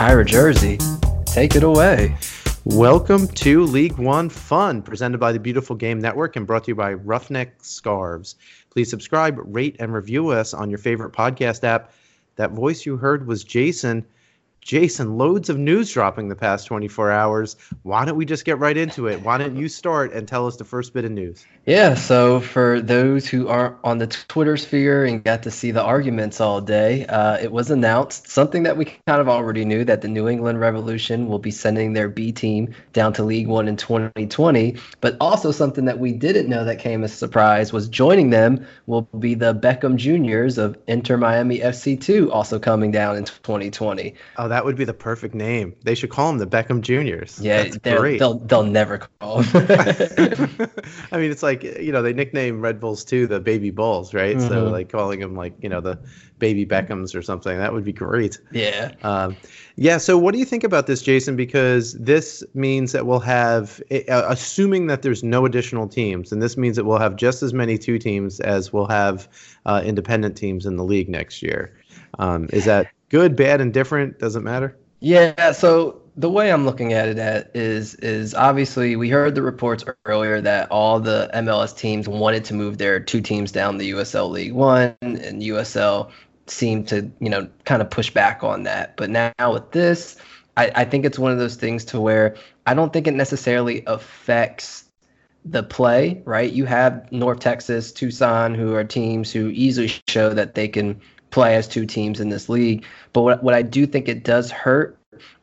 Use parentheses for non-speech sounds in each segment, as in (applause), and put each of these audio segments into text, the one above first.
Ira Jersey, take it away. Welcome to League One Fun, presented by the Beautiful Game Network and brought to you by Roughneck Scarves. Please subscribe, rate, and review us on your favorite podcast app. That voice you heard was Jason. Jason, loads of news dropping the past 24 hours. Why don't we just get right into it? Why don't you start and tell us the first bit of news? Yeah, so for those who aren't on the Twitter sphere and got to see the arguments all day, uh, it was announced something that we kind of already knew that the New England Revolution will be sending their B team down to League One in 2020. But also something that we didn't know that came as a surprise was joining them will be the Beckham Juniors of Inter Miami FC2, also coming down in 2020. Oh, that would be the perfect name. They should call them the Beckham Juniors. Yeah, they'll they'll never call them. (laughs) (laughs) I mean, it's like you know they nickname Red Bulls too the Baby Bulls, right? Mm-hmm. So like calling them like you know the Baby Beckhams or something. That would be great. Yeah. Um, yeah. So what do you think about this, Jason? Because this means that we'll have, uh, assuming that there's no additional teams, and this means that we'll have just as many two teams as we'll have uh, independent teams in the league next year. Um, is that good, bad, and different? Doesn't matter. Yeah. So the way I'm looking at it at is is obviously we heard the reports earlier that all the MLS teams wanted to move their two teams down the USL League One, and USL seemed to you know kind of push back on that. But now with this, I, I think it's one of those things to where I don't think it necessarily affects the play. Right? You have North Texas, Tucson, who are teams who easily show that they can play as two teams in this league. But what, what I do think it does hurt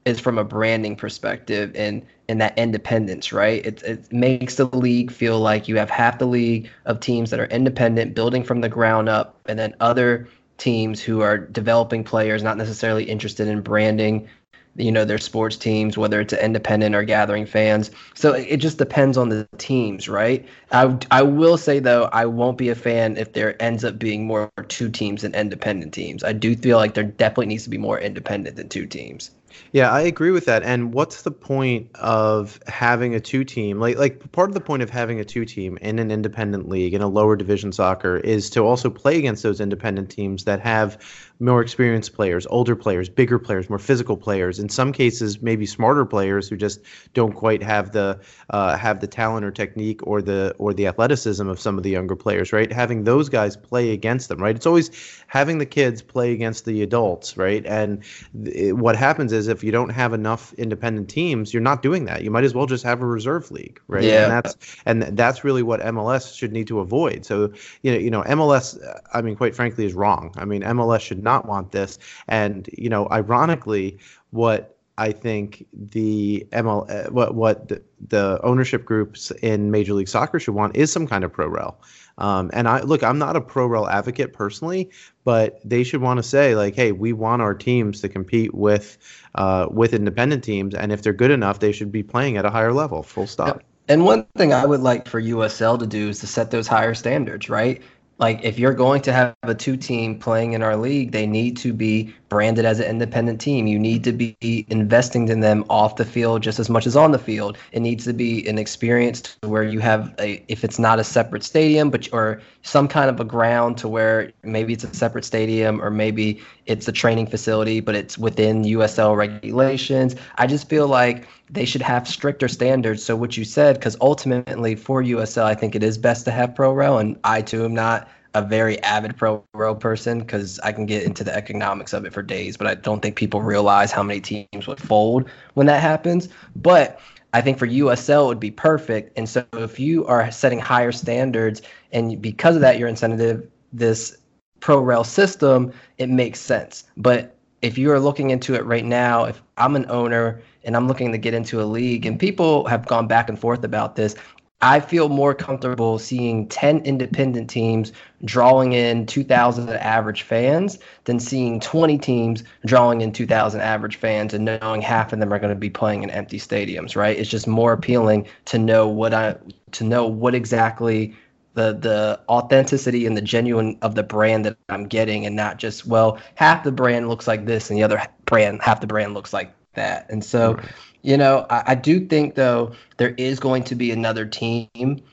is from a branding perspective and and that independence, right? It it makes the league feel like you have half the league of teams that are independent, building from the ground up, and then other teams who are developing players, not necessarily interested in branding you know their sports teams whether it's independent or gathering fans. So it just depends on the teams right? I, I will say though i won't be a fan if there ends up being more two teams than independent teams. I do feel like there definitely needs to be more independent than two teams yeah, I agree with that. And what's the point of having a two team? Like like part of the point of having a two team in an independent league in a lower division soccer is to also play against those independent teams that have more experienced players, older players, bigger players, more physical players. In some cases, maybe smarter players who just don't quite have the uh, have the talent or technique or the or the athleticism of some of the younger players. Right, having those guys play against them. Right, it's always having the kids play against the adults. Right, and th- what happens is if you don't have enough independent teams, you're not doing that. You might as well just have a reserve league. Right, yeah. and that's and that's really what MLS should need to avoid. So you know, you know, MLS. I mean, quite frankly, is wrong. I mean, MLS should not want this. And you know, ironically, what I think the ML, uh, what what the, the, ownership groups in Major League Soccer should want is some kind of pro rel. Um, and I look, I'm not a pro rel advocate personally, but they should want to say like, hey, we want our teams to compete with uh, with independent teams, and if they're good enough, they should be playing at a higher level. Full stop. And one thing I would like for USL to do is to set those higher standards, right? Like if you're going to have a two team playing in our league, they need to be branded as an independent team. You need to be investing in them off the field just as much as on the field. It needs to be an experience to where you have a if it's not a separate stadium, but or some kind of a ground to where maybe it's a separate stadium or maybe it's a training facility, but it's within USL regulations. I just feel like they should have stricter standards. So what you said, because ultimately for USL, I think it is best to have pro rel, and I too am not a very avid pro rel person because I can get into the economics of it for days, but I don't think people realize how many teams would fold when that happens. But I think for USL it would be perfect. And so if you are setting higher standards and because of that your incentive this pro rel system, it makes sense. But if you are looking into it right now, if I'm an owner and I'm looking to get into a league, and people have gone back and forth about this, I feel more comfortable seeing 10 independent teams drawing in 2,000 average fans than seeing 20 teams drawing in 2,000 average fans and knowing half of them are going to be playing in empty stadiums, right? It's just more appealing to know what I to know what exactly the the authenticity and the genuine of the brand that I'm getting and not just well half the brand looks like this and the other brand half the brand looks like that. And so, right. You know, I, I, do think though there is going to be another team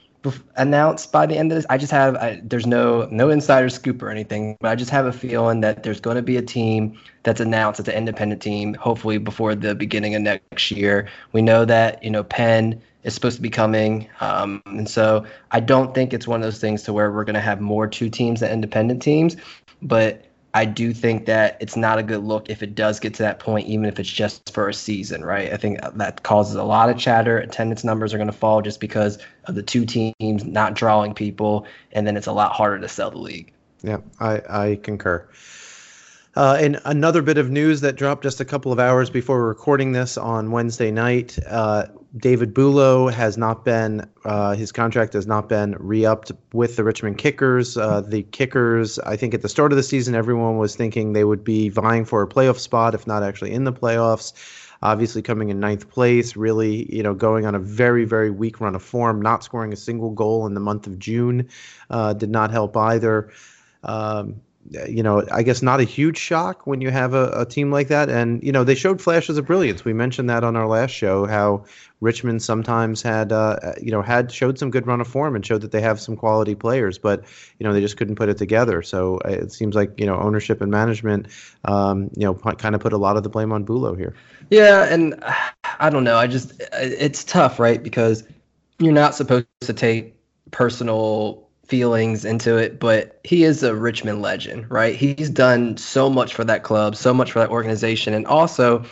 announced by the end of this. I just have I, there's no no insider scoop or anything, but I just have a feeling that there's going to be a team that's announced as an independent team, hopefully before the beginning of next year. We know that you know Penn is supposed to be coming, um, and so I don't think it's one of those things to where we're going to have more two teams than independent teams, but I do think that it's not a good look if it does get to that point, even if it's just for a season, right? I think that causes a lot of chatter. Attendance numbers are going to fall just because of the two teams not drawing people, and then it's a lot harder to sell the league. Yeah, I, I concur. Uh, and another bit of news that dropped just a couple of hours before recording this on Wednesday night uh, David Bulow has not been, uh, his contract has not been re upped with the Richmond Kickers. Uh, the Kickers, I think at the start of the season, everyone was thinking they would be vying for a playoff spot, if not actually in the playoffs. Obviously, coming in ninth place, really, you know, going on a very, very weak run of form, not scoring a single goal in the month of June uh, did not help either. Um, you know, I guess not a huge shock when you have a, a, team like that. And, you know, they showed flashes of brilliance. We mentioned that on our last show, how Richmond sometimes had, uh, you know, had showed some good run of form and showed that they have some quality players, but, you know, they just couldn't put it together. So uh, it seems like, you know, ownership and management, um, you know, kind of put a lot of the blame on Bulow here. Yeah. And I don't know. I just, it's tough, right? Because you're not supposed to take personal feelings into it, but he is a Richmond legend, right? He's done so much for that club, so much for that organization, and also,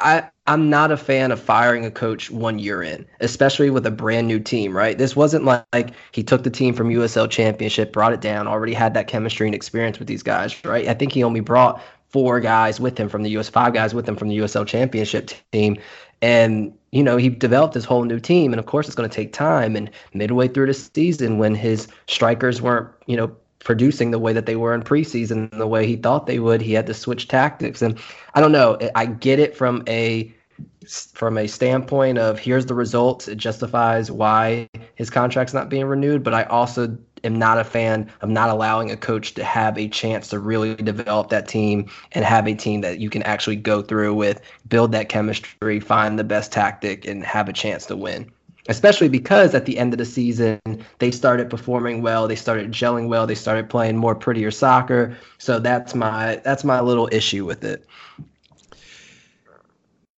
I I'm not a fan of firing a coach one year in, especially with a brand new team, right? This wasn't like he took the team from USL Championship, brought it down, already had that chemistry and experience with these guys, right? I think he only brought four guys with him from the US, five guys with him from the USL Championship team, and you know, he developed this whole new team, and of course, it's going to take time. And midway through the season, when his strikers weren't, you know, producing the way that they were in preseason, the way he thought they would, he had to switch tactics. And I don't know, I get it from a from a standpoint of here's the results, it justifies why his contract's not being renewed. But I also am not a fan of not allowing a coach to have a chance to really develop that team and have a team that you can actually go through with, build that chemistry, find the best tactic, and have a chance to win. Especially because at the end of the season, they started performing well, they started gelling well, they started playing more prettier soccer. So that's my that's my little issue with it.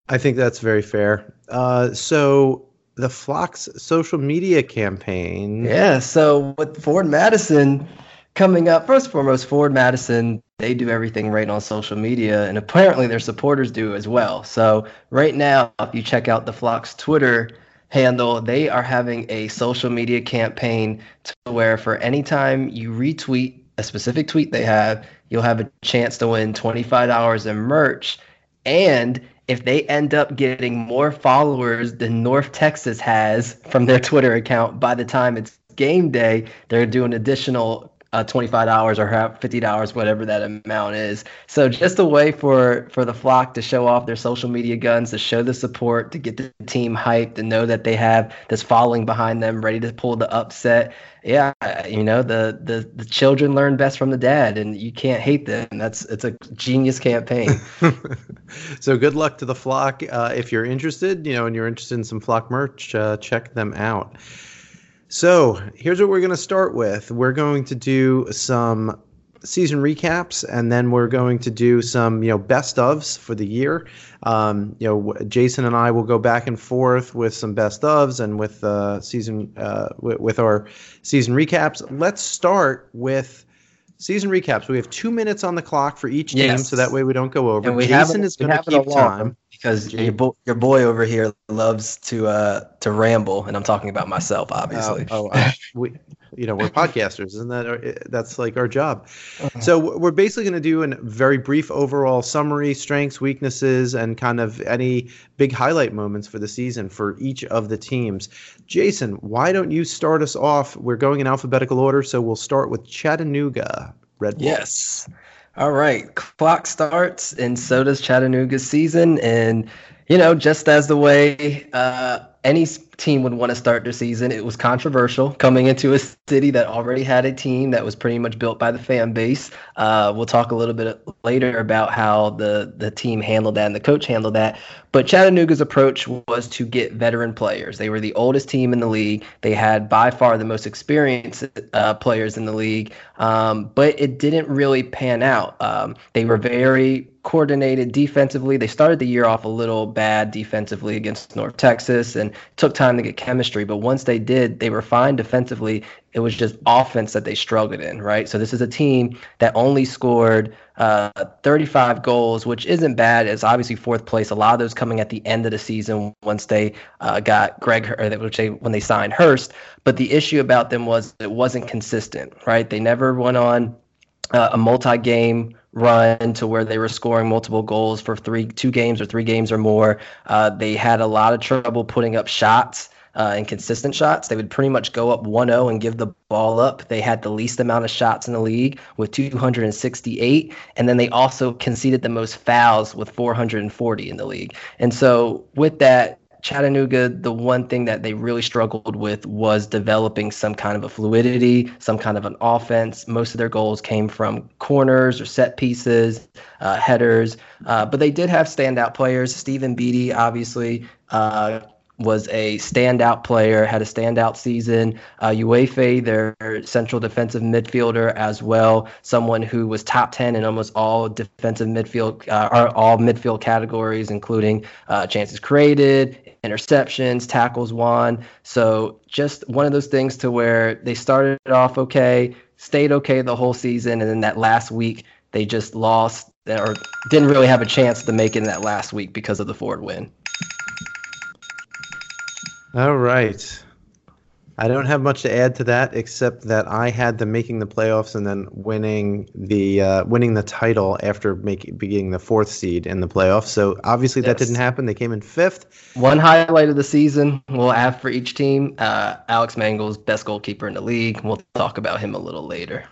I think that's very fair. Uh, so the Flock's social media campaign. Yeah, so with Forward Madison coming up, first and foremost, Forward Madison, they do everything right on social media, and apparently their supporters do as well. So right now, if you check out the Flock's Twitter handle, they are having a social media campaign to where for any time you retweet a specific tweet they have, you'll have a chance to win $25 in merch. And if they end up getting more followers than North Texas has from their Twitter account by the time it's game day, they're doing additional uh, $25 or $50, whatever that amount is. So just a way for, for the flock to show off their social media guns, to show the support, to get the team hyped and know that they have this following behind them, ready to pull the upset. Yeah, you know, the, the, the children learn best from the dad and you can't hate them. That's, it's a genius campaign. (laughs) so good luck to the flock. Uh, if you're interested, you know, and you're interested in some flock merch, uh, check them out. So here's what we're going to start with. We're going to do some season recaps, and then we're going to do some, you know, best ofs for the year. Um, you know, Jason and I will go back and forth with some best ofs and with uh, season uh, with, with our season recaps. Let's start with season recaps. We have two minutes on the clock for each yes. game, so that way we don't go over. And we Jason is going to keep time because your, bo- your boy over here loves to uh, to ramble, and I'm talking about myself, obviously. Oh, oh we, you know, we're (laughs) podcasters, isn't that our, that's like our job? Uh-huh. So we're basically going to do a very brief overall summary, strengths, weaknesses, and kind of any big highlight moments for the season for each of the teams. Jason, why don't you start us off? We're going in alphabetical order, so we'll start with Chattanooga Red Wolves. Yes. All right. Clock starts, and so does Chattanooga's season. And you know, just as the way uh, any team would want to start their season, it was controversial coming into a city that already had a team that was pretty much built by the fan base. Uh, we'll talk a little bit later about how the the team handled that and the coach handled that. But Chattanooga's approach was to get veteran players. They were the oldest team in the league. They had by far the most experienced uh, players in the league, um, but it didn't really pan out. Um, they were very coordinated defensively. They started the year off a little bad defensively against North Texas and took time to get chemistry. But once they did, they were fine defensively. It was just offense that they struggled in, right? So this is a team that only scored uh, 35 goals, which isn't bad. It's obviously fourth place. A lot of those coming at the end of the season once they uh, got Greg, or which they when they signed Hurst. But the issue about them was it wasn't consistent, right? They never went on uh, a multi-game run to where they were scoring multiple goals for three, two games or three games or more. Uh, they had a lot of trouble putting up shots. Uh, and consistent shots. They would pretty much go up 1 0 and give the ball up. They had the least amount of shots in the league with 268. And then they also conceded the most fouls with 440 in the league. And so, with that, Chattanooga, the one thing that they really struggled with was developing some kind of a fluidity, some kind of an offense. Most of their goals came from corners or set pieces, uh, headers, uh, but they did have standout players. Stephen Beatty, obviously, uh, was a standout player, had a standout season. Uh, Ualefi, their central defensive midfielder, as well, someone who was top 10 in almost all defensive midfield, uh, all midfield categories, including uh, chances created, interceptions, tackles won. So just one of those things to where they started off okay, stayed okay the whole season, and then that last week they just lost or didn't really have a chance to make it in that last week because of the Forward win. All right. I don't have much to add to that except that I had them making the playoffs and then winning the uh, winning the title after making being the fourth seed in the playoffs. So obviously yes. that didn't happen. They came in fifth. One highlight of the season we'll have for each team: uh, Alex Mangels, best goalkeeper in the league. We'll talk about him a little later.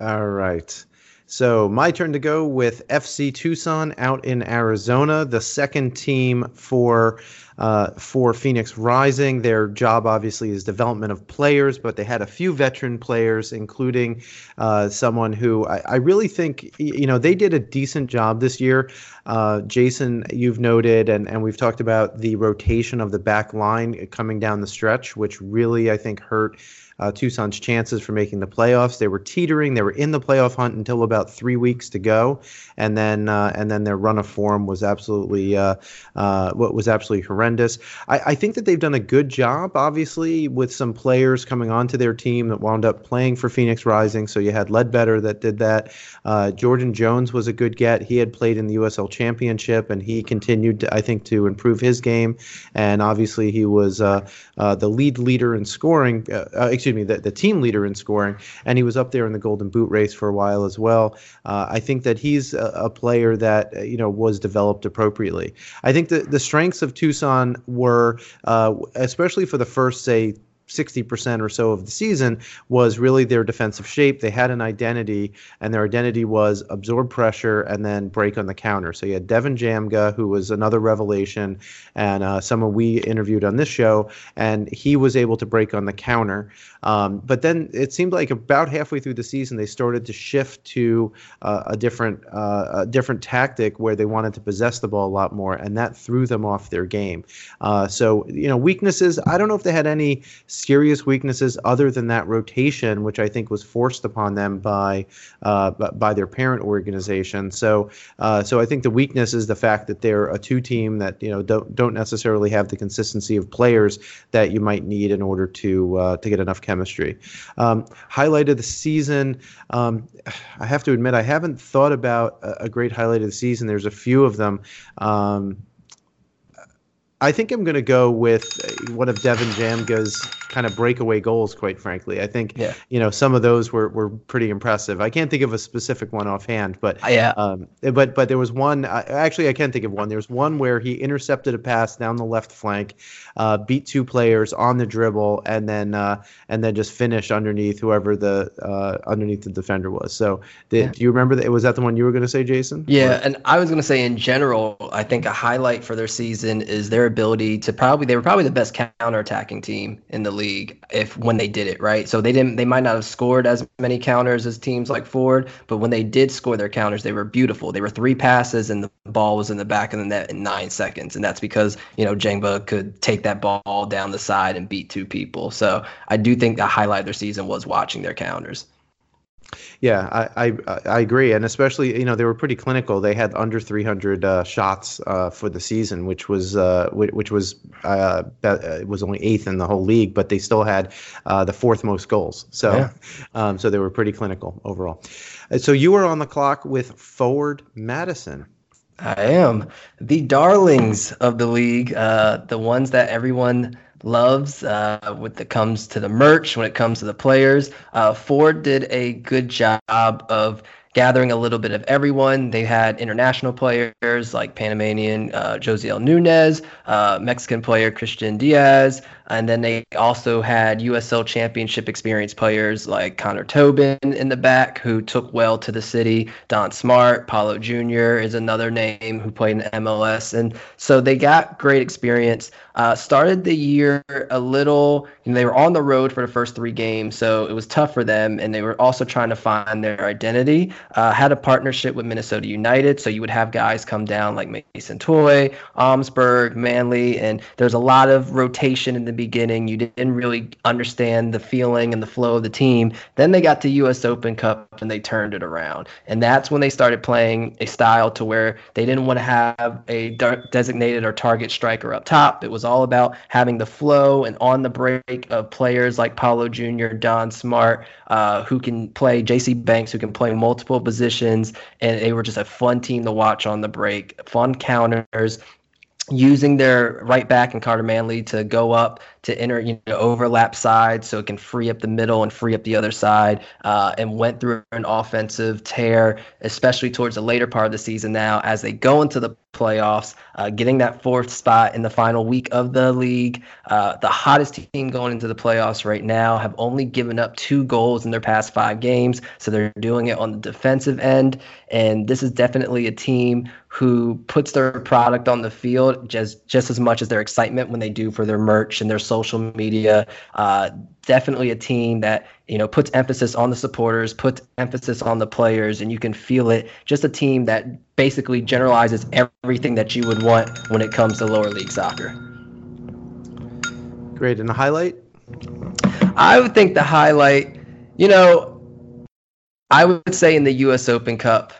All right. So my turn to go with FC Tucson out in Arizona, the second team for uh, for Phoenix Rising. Their job obviously is development of players, but they had a few veteran players, including uh, someone who I, I, really think you know they did a decent job this year. Uh, Jason, you've noted, and and we've talked about the rotation of the back line coming down the stretch, which really I think hurt uh, Tucson's chances for making the playoffs. They were teetering. They were in the playoff hunt until about three weeks to go, and then uh, and then their run of form was absolutely uh, uh what was absolutely horrendous. I, I, think that they've done a good job, obviously, with some players coming onto their team that wound up playing for Phoenix Rising. So you had Ledbetter that did that. Uh, Jordan Jones was a good get. He had played in the USL Championship, and he continued, to, I think, to improve his game. And obviously, he was uh, the lead leader in scoring excuse me, the, the team leader in scoring, and he was up there in the Golden Boot race for a while as well. Uh, I think that he's a, a, player that uh, you know was developed appropriately. I think that the strengths of Tucson were, uh, especially for the first say 60% or so of the season was really their defensive shape. They had an identity, and their identity was absorb pressure and then break on the counter. So you had Devin Jamga, who was another revelation, and uh, someone we interviewed on this show, and he was able to break on the counter. Um, but then it seemed like about halfway through the season, they started to shift to uh, a different uh, a different tactic where they wanted to possess the ball a lot more, and that threw them off their game. Uh, so you know weaknesses. I don't know if they had any serious weaknesses other than that rotation, which I think was forced upon them by uh, by their parent organization. So uh, so I think the weakness is the fact that they're a two team that you know don't don't necessarily have the consistency of players that you might need in order to uh, to get enough chemistry. Um, highlight of the season. Um, I have to admit, I haven't thought about a, great highlight of the season. There's a few of them. Um, I think I'm going to go with one of Devin Jamga's kind of breakaway goals. Quite frankly, I think Yeah. you know some of those were, were pretty impressive. I can't think of a specific one offhand, but Uh, yeah. um, but but there was one. Uh, actually, I can't think of one. There was one where he intercepted a pass down the left flank, uh, beat two players on the dribble, and then uh, and then just finished underneath whoever the uh, underneath the defender was. So did, do you remember that? Was that the one you were going to say, Jason? Yeah, and I was going to say in general, I think a highlight for their season is their ability to probably they were probably the best counterattacking team in the league if when they did it, right? So they didn't they might not have scored as many counters as teams like Forward, but when they did score their counters, they were beautiful. They were three passes and the ball was in the back of the net in 9 seconds, and that's because, you know, Jengba could take that ball down the side and beat two people. So I do think the highlight of their season was watching their counters. Yeah, I, I I agree, and especially you know they were pretty clinical. They had under 300 uh, shots uh, for the season, which was uh, which, was uh, uh, it was only eighth in the whole league, but they still had uh, the fourth most goals. So Yeah. um, so they were pretty clinical overall. So you were on the clock with Forward Madison. I am the darlings of the league, uh, the ones that everyone loves uh, when it comes to the merch, when it comes to the players. Uh, Forward did a good job of gathering a little bit of everyone. They had international players like Panamanian uh, Josiel Nunez, uh, Mexican player Christian Diaz, and then they also had USL Championship experience players like Connor Tobin in the back, who took well to the city. Don Smart, Paulo Jr. is another name who played in MLS, and so they got great experience. Uh, started the year a little, they were on the road for the first three games, so it was tough for them, and they were also trying to find their identity. Uh, had a partnership with Minnesota United, so you would have guys come down like Mason Toye, Omsberg, Manley, and there's a lot of rotation in the beginning. You didn't really understand the feeling and the flow of the team. Then they got to U.S. Open Cup and they turned it around, and that's when they started playing a style to where they didn't want to have a designated or target striker up top. It was all about having the flow and on the break of players like Paulo Jr., Don Smart, uh, who can play J.C. Banks, who can play multiple positions, and they were just a fun team to watch on the break. Fun counters, using their right back and Carter Manley to go up to enter, you know, overlap sides so it can free up the middle and free up the other side. Uh, and went through an offensive tear, especially towards the later part of the season now as they go into the playoffs, uh, getting that fourth spot in the final week of the league. Uh, the hottest team going into the playoffs right now have only given up two goals in their past five games. So they're doing it on the defensive end. And this is definitely a team who puts their product on the field just just as much as their excitement when they do for their merch and their social media. Uh, definitely a team that you know puts emphasis on the supporters, puts emphasis on the players, and you can feel it. Just a team that basically generalizes everything that you would want when it comes to lower league soccer. Great, and the highlight. I would think the highlight, you know, I would say in the U.S. Open Cup,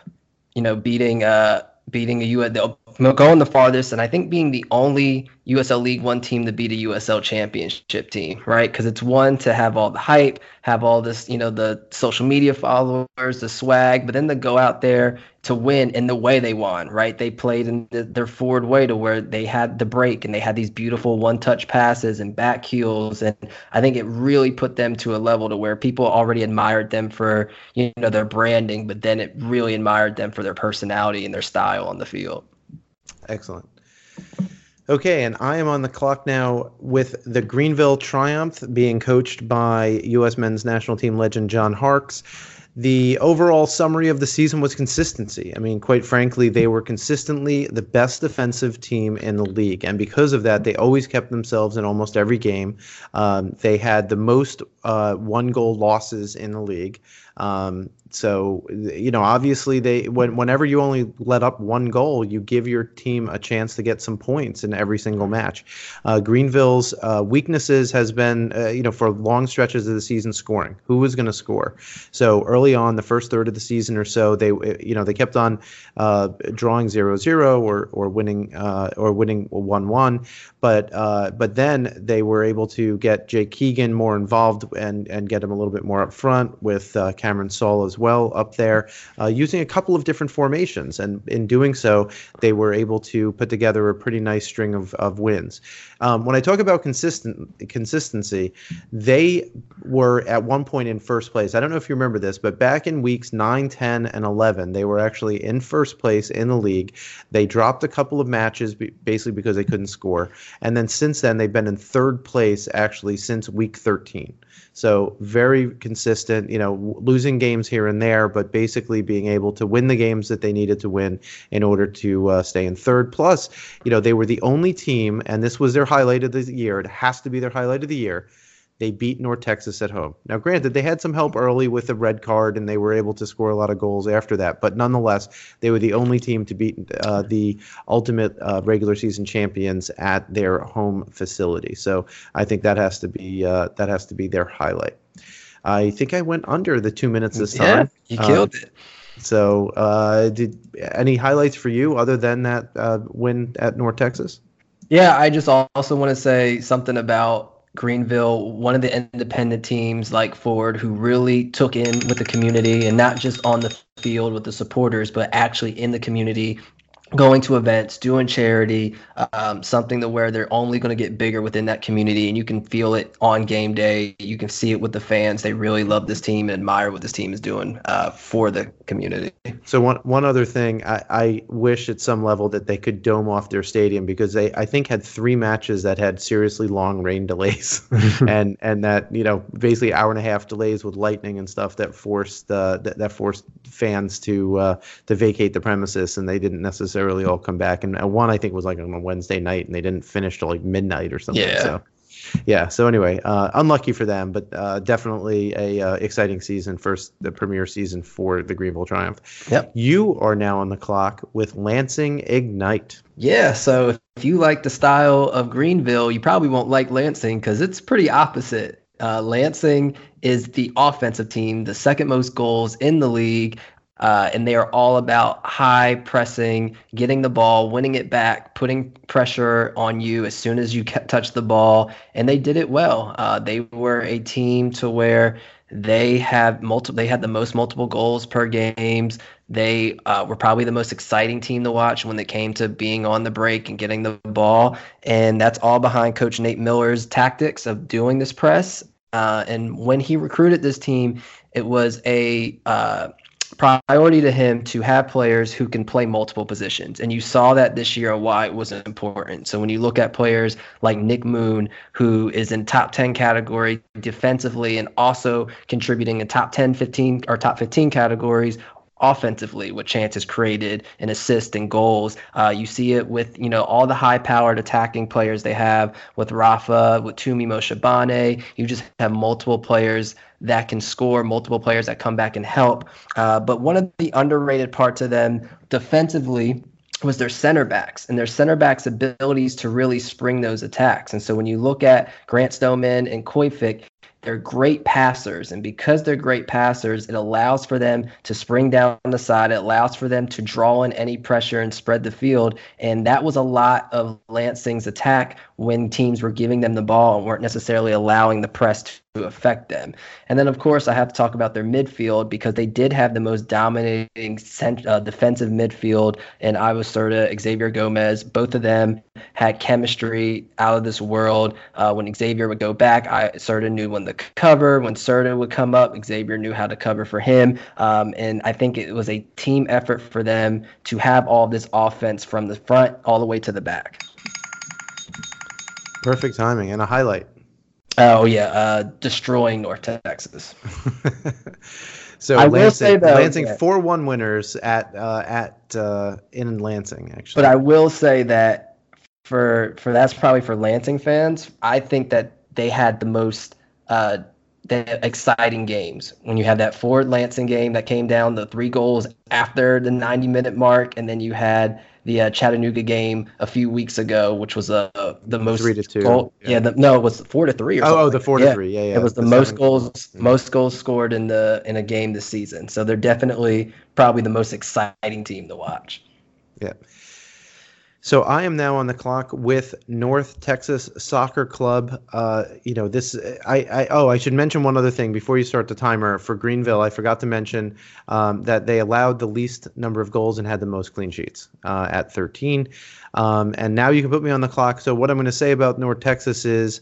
you know, beating uh beating a U.S. going the farthest, and I think being the only USL League One team to beat a USL Championship team, right? Because it's one to have all the hype, have all this, you know, the social media followers, the swag, but then to go out there to win in the way they won, right? They played in the, their forward way to where they had the break and they had these beautiful one-touch passes and back heels, and I think it really put them to a level to where people already admired them for, you know, their branding, but then it really admired them for their personality and their style on the field. Excellent. Okay, and I am on the clock now with the Greenville Triumph being coached by U.S. men's national team legend John Harkes. The overall summary of the season was consistency. I mean, quite frankly, they were consistently the best defensive team in the league. And because of that, they always kept themselves in almost every game. Um, they had the most uh, one goal losses in the league. Um, so you know, obviously, they when whenever you only let up one goal, you give your team a chance to get some points in every single match. Uh, Greenville's uh, weaknesses has been uh, you know for long stretches of the season scoring. Who was going to score? So early on, the first third of the season or so, they you know they kept on uh, drawing 0-0 or or winning uh, or winning one one, but uh, but then they were able to get Jake Keegan more involved and and get him a little bit more up front with Cameron Saul as well well up there, uh, using a couple of different formations. And in doing so, they were able to put together a pretty nice string of, of wins. Um, when I talk about consistent consistency, they were at one point in first place. I don't know if you remember this, but back in weeks 9, 10, and 11, they were actually in first place in the league. They dropped a couple of matches basically because they couldn't score. And then since then, they've been in third place actually since week 13. So very consistent, you know, losing games here and there, but basically being able to win the games that they needed to win in order to uh, stay in third. Plus, you know, they were the only team, and this was their highlight of the year. It has to be their highlight of the year they beat North Texas at home. Now, granted, they had some help early with the red card, and they were able to score a lot of goals after that. But nonetheless, they were the only team to beat uh, the ultimate uh, regular season champions at their home facility. So I think that has to be uh, that has to be their highlight. I think I went under the two minutes this time. Yeah, you killed it. So, uh, did any highlights for you other than that uh, win at North Texas? Yeah, I just also want to say something about Greenville, one of the independent teams like Forward, who really took in with the community and not just on the field with the supporters, but actually in the community going to events, doing charity, um, something to where they're only going to get bigger within that community, and you can feel it on game day. You can see it with the fans. They really love this team and admire what this team is doing uh, for the community. So one one other thing, I, I wish at some level that they could dome off their stadium because they I think had three matches that had seriously long rain delays, (laughs) and and that you know basically hour and a half delays with lightning and stuff that forced uh, that, that forced fans to uh, to vacate the premises, and they didn't necessarily necessarily all come back. And one I think was like on a Wednesday night, and they didn't finish till like midnight or something. Yeah. So yeah. So anyway, uh, unlucky for them, but uh, definitely a uh, exciting season, first the premier season for the Greenville Triumph. Yep. You are now on the clock with Lansing Ignite. Yeah. So if you like the style of Greenville, you probably won't like Lansing because it's pretty opposite. Uh, Lansing is the offensive team, the second most goals in the league. Uh, and they are all about high pressing, getting the ball, winning it back, putting pressure on you as soon as you touch the ball. And they did it well. Uh, they were a team to where they have multiple. They had the most multiple goals per games. They uh, were probably the most exciting team to watch when it came to being on the break and getting the ball. And that's all behind Coach Nate Miller's tactics of doing this press. Uh, and when he recruited this team, it was a uh, priority to him to have players who can play multiple positions. And you saw that this year why it was important. So when you look at players like Nick Moon, who is in top 10 category defensively and also contributing in top 10, 15 or top 15 categories offensively with chances created and assists and goals. Uh, you see it with you know all the high powered attacking players they have with Rafa, with Tumi Moshobane. You just have multiple players that can score, multiple players that come back and help. Uh, but one of the underrated parts of them defensively was their center backs and their center backs' abilities to really spring those attacks. And so when you look at Grant Stoneman and Koifik, they're great passers. And because they're great passers, it allows for them to spring down the side. It allows for them to draw in any pressure and spread the field. And that was a lot of Lansing's attack when teams were giving them the ball and weren't necessarily allowing the press to affect them. And then, of course, I have to talk about their midfield because they did have the most dominating cent- uh, defensive midfield in Iowa Serta, Xavier Gomez. Both of them had chemistry out of this world. Uh, when Xavier would go back, I Serta knew when to cover. When Serta would come up, Xavier knew how to cover for him. Um, and I think it was a team effort for them to have all this offense from the front all the way to the back. Perfect timing and a highlight. Oh yeah, uh, destroying North Texas. (laughs) so I Lansing, will say though, Lansing four one winners at uh, at uh, in Lansing actually. But I will say that for for that's probably for Lansing fans. I think that they had the most uh, the exciting games when you had that Forward Lansing game that came down the three goals after the 90 minute mark, and then you had the uh, Chattanooga game a few weeks ago, which was uh, the most three to two. Goal, yeah, yeah the, no, it was four to three. Or oh, oh, the four to three. Yeah, yeah. It was the, the most goals, mm-hmm. most goals scored in the in a game this season. So they're definitely probably the most exciting team to watch. Yeah. So I am now on the clock with North Texas Soccer Club. Uh, you know this. I, I oh I should mention one other thing before you start the timer for Greenville. I forgot to mention um, that they allowed the least number of goals and had the most clean sheets uh, at 13. Um, and now you can put me on the clock. So what I'm going to say about North Texas is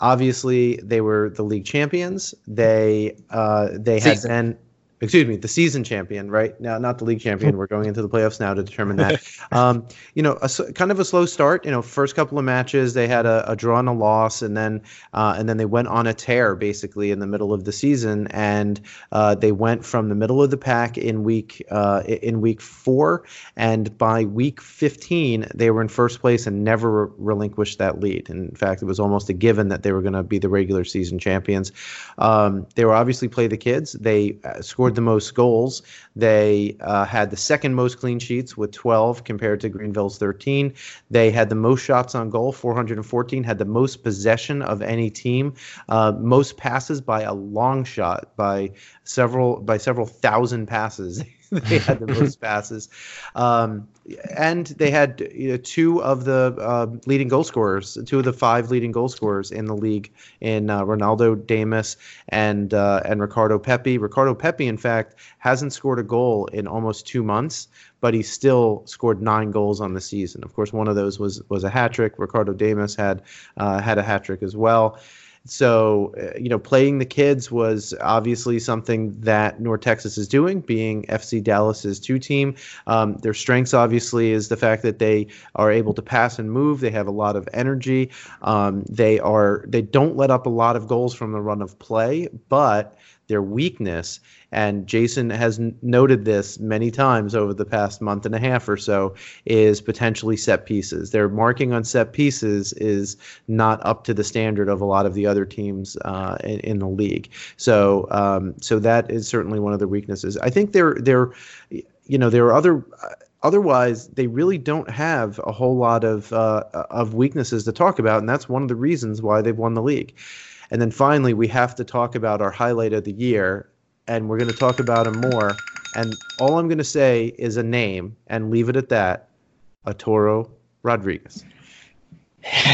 obviously they were the league champions. They uh, they had been excuse me, the season champion, right now, not the league champion. We're going into the playoffs now to determine that. (laughs) um, you know, a, kind of a slow start. You know, first couple of matches they had a, a draw and a loss, and then uh, and then they went on a tear basically in the middle of the season, and uh, they went from the middle of the pack in week uh, in week four, and by week 15 they were in first place and never relinquished that lead. In fact, it was almost a given that they were going to be the regular season champions. Um, they were obviously play the kids. They uh, scored scored the most goals. They uh, had the second most clean sheets with 12 compared to Greenville's 13. They had the most shots on goal, 414, had the most possession of any team, uh, most passes by a long shot by several by several thousand passes. (laughs) (laughs) they had the most (laughs) passes, um, and they had you know, two of the uh, leading goal scorers, two of the five leading goal scorers in the league, in uh, Ronaldo Damus and uh, and Ricardo Pepi. Ricardo Pepi, in fact, hasn't scored a goal in almost two months, but he still scored nine goals on the season. Of course, one of those was was a hat trick. Ricardo Damus had uh, had a hat trick as well. So, uh, you know, playing the kids was obviously something that North Texas is doing, being FC Dallas's two team. Um, their strengths, obviously, is the fact that they are able to pass and move. They have a lot of energy. Um, they are they don't let up a lot of goals from the run of play, but their weakness and Jason has n- noted this many times over the past month and a half or so, is potentially set pieces. Their marking on set pieces is not up to the standard of a lot of the other teams uh, in, in, the league. So, um, so that is certainly one of their weaknesses. I think they're they're, you know, there are other. Uh, otherwise they really don't have a whole lot of uh, of weaknesses to talk about, and that's one of the reasons why they've won the league. And then finally, we have to talk about our highlight of the year, and we're going to talk about him more. And all I'm going to say is a name and leave it at that Arturo Rodriguez. (sighs)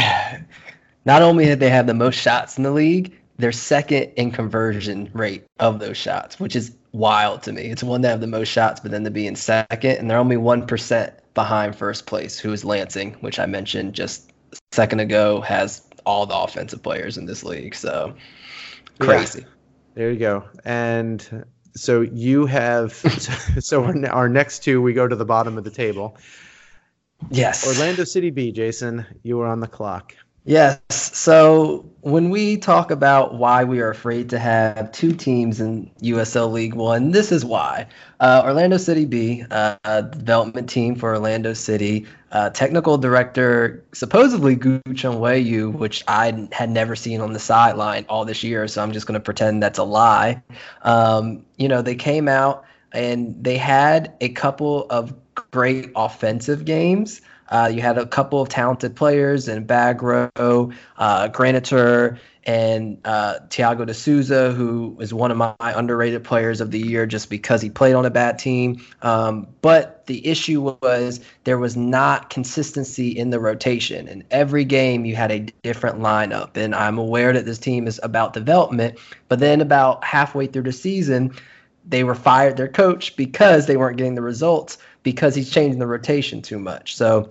Not only did they have the most shots in the league, they're second in conversion rate of those shots, which is wild to me. It's one to have the most shots, but then to be in second, and they're only 1% behind first place, who is Lansing, which I mentioned just a second ago, has all the offensive players in this league. So crazy. Yeah. There you go. And so you have (laughs) so our, our next two we go to the bottom of the table. Yes. Orlando City B, Jason, you were on the clock. Yes. So when we talk about why we are afraid to have two teams in USL League One, this is why. Uh, Orlando City B, uh, development team for Orlando City, uh, technical director supposedly Gu Chunwayu, which I had never seen on the sideline all this year, so I'm just going to pretend that's a lie. Um, you know, they came out and they had a couple of great offensive games. Uh, you had a couple of talented players in Bagro, uh, Granitor, and uh, Thiago de Souza, who is one of my underrated players of the year just because he played on a bad team. Um, but the issue was there was not consistency in the rotation. In every game, you had a different lineup. And I'm aware that this team is about development, but then about halfway through the season, they were fired their coach because they weren't getting the results because he's changing the rotation too much. So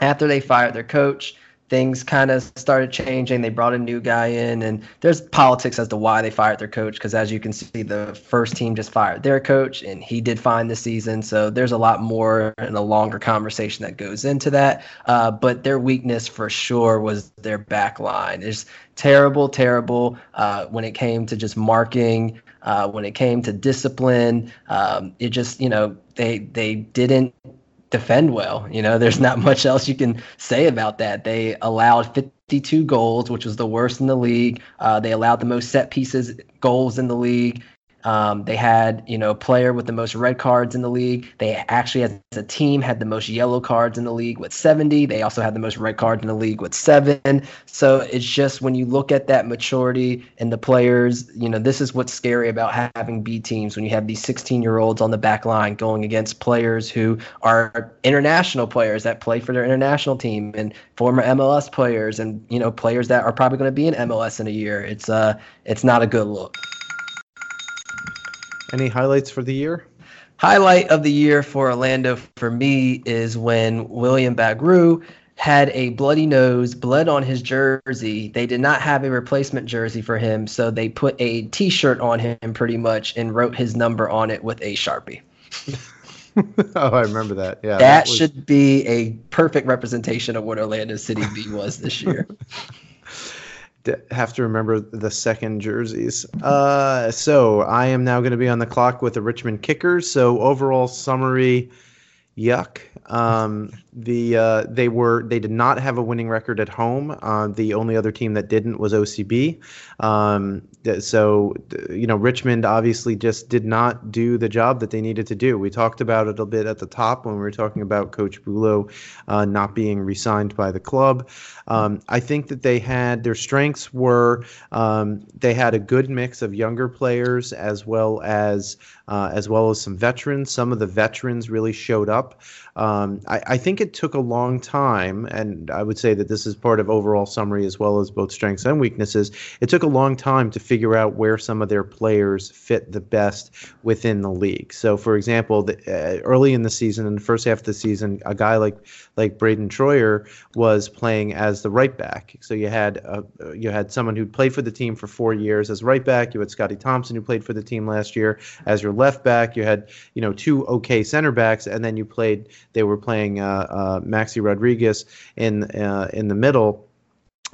after they fired their coach, things kind of started changing. They brought a new guy in, and there's politics as to why they fired their coach. Because as you can see, the first team just fired their coach, and he did fine this season. So there's a lot more and a longer conversation that goes into that. Uh, but their weakness for sure was their back line. It's terrible, terrible uh, when it came to just marking. Uh, when it came to discipline, um, it just you know they they didn't defend well. You know, there's not much else you can say about that. They allowed 52 goals, which was the worst in the league. Uh, they allowed the most set pieces goals in the league. Um, they had, you know, a player with the most red cards in the league. They actually, as a team, had the most yellow cards in the league with 70. They also had the most red cards in the league with seven. So it's just when you look at that maturity and the players, you know, this is what's scary about having B teams when you have these 16 year olds on the back line going against players who are international players that play for their international team and former MLS players and, you know, players that are probably going to be in MLS in a year. It's uh, it's not a good look. Any highlights for the year? Highlight of the year for Orlando for me is when William Bagru had a bloody nose, blood on his jersey. They did not have a replacement jersey for him, so they put a T-shirt on him pretty much and wrote his number on it with a sharpie. (laughs) oh, I remember that. Yeah, that, that was... should be a perfect representation of what Orlando City B was this year. (laughs) have to remember the second jerseys. Uh, so I am now going to be on the clock with the Richmond Kickers. So overall summary, yuck. Um, the uh, they were they did not have a winning record at home. Uh, the only other team that didn't was OCB. Um, so you know Richmond obviously just did not do the job that they needed to do. We talked about it a bit at the top when we were talking about Coach Bulow uh, not being re-signed by the club. Um, I think that they had their strengths were um, they had a good mix of younger players as well as uh, as well as some veterans. Some of the veterans really showed up. Um, I, I, think it took a long time, and I would say that this is part of overall summary as well as both strengths and weaknesses. It took a long time to figure out where some of their players fit the best within the league. So, for example, the, uh, early in the season, in the first half of the season, a guy like like Brayden Troyer was playing as the right back. So you had uh, you had someone who played for the team for four years as right back. You had Scotty Thompson who played for the team last year as your left back. You had you know two okay center backs, and then you played they were playing uh, uh, Maxi Rodriguez in uh, in the middle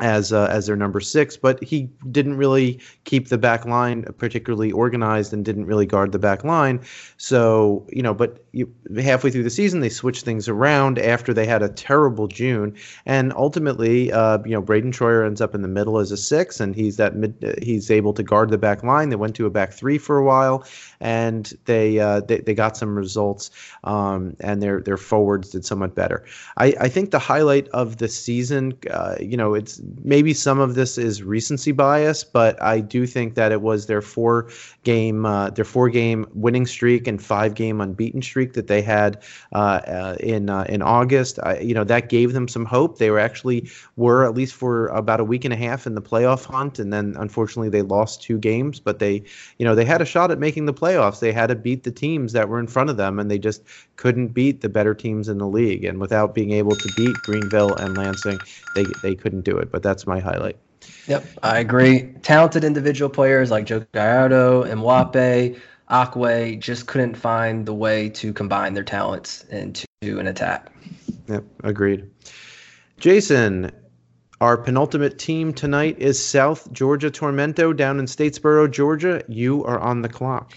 as uh, as their number six, but he didn't really keep the back line particularly organized and didn't really guard the back line. So you know, but you, halfway through the season, they switched things around after they had a terrible June, and ultimately, uh, you know, Brayden Troyer ends up in the middle as a six, and he's that mid, he's able to guard the back line. They went to a back three for a while, and they uh, they, they got some results, um, and their their forwards did somewhat better. I, I think the highlight of the season, uh, you know, it's maybe some of this is recency bias, but I do think that it was their four game uh, their four game winning streak and five game unbeaten streak that they had uh, uh, in uh, in August. You know that gave them some hope. They were actually were at least for about a week and a half in the playoff hunt, and then unfortunately they lost two games. But they you know they had a shot at making the playoffs. They had to beat the teams that were in front of them, and they just couldn't beat the better teams in the league. And without being able to beat Greenville and Lansing, they they couldn't do it. But that's my highlight. Yep, I agree. Talented individual players like Joe Gallardo and Wape, Akwe just couldn't find the way to combine their talents into an attack. Yep, agreed. Jason, our penultimate team tonight is South Georgia Tormenta down in Statesboro, Georgia. You are on the clock.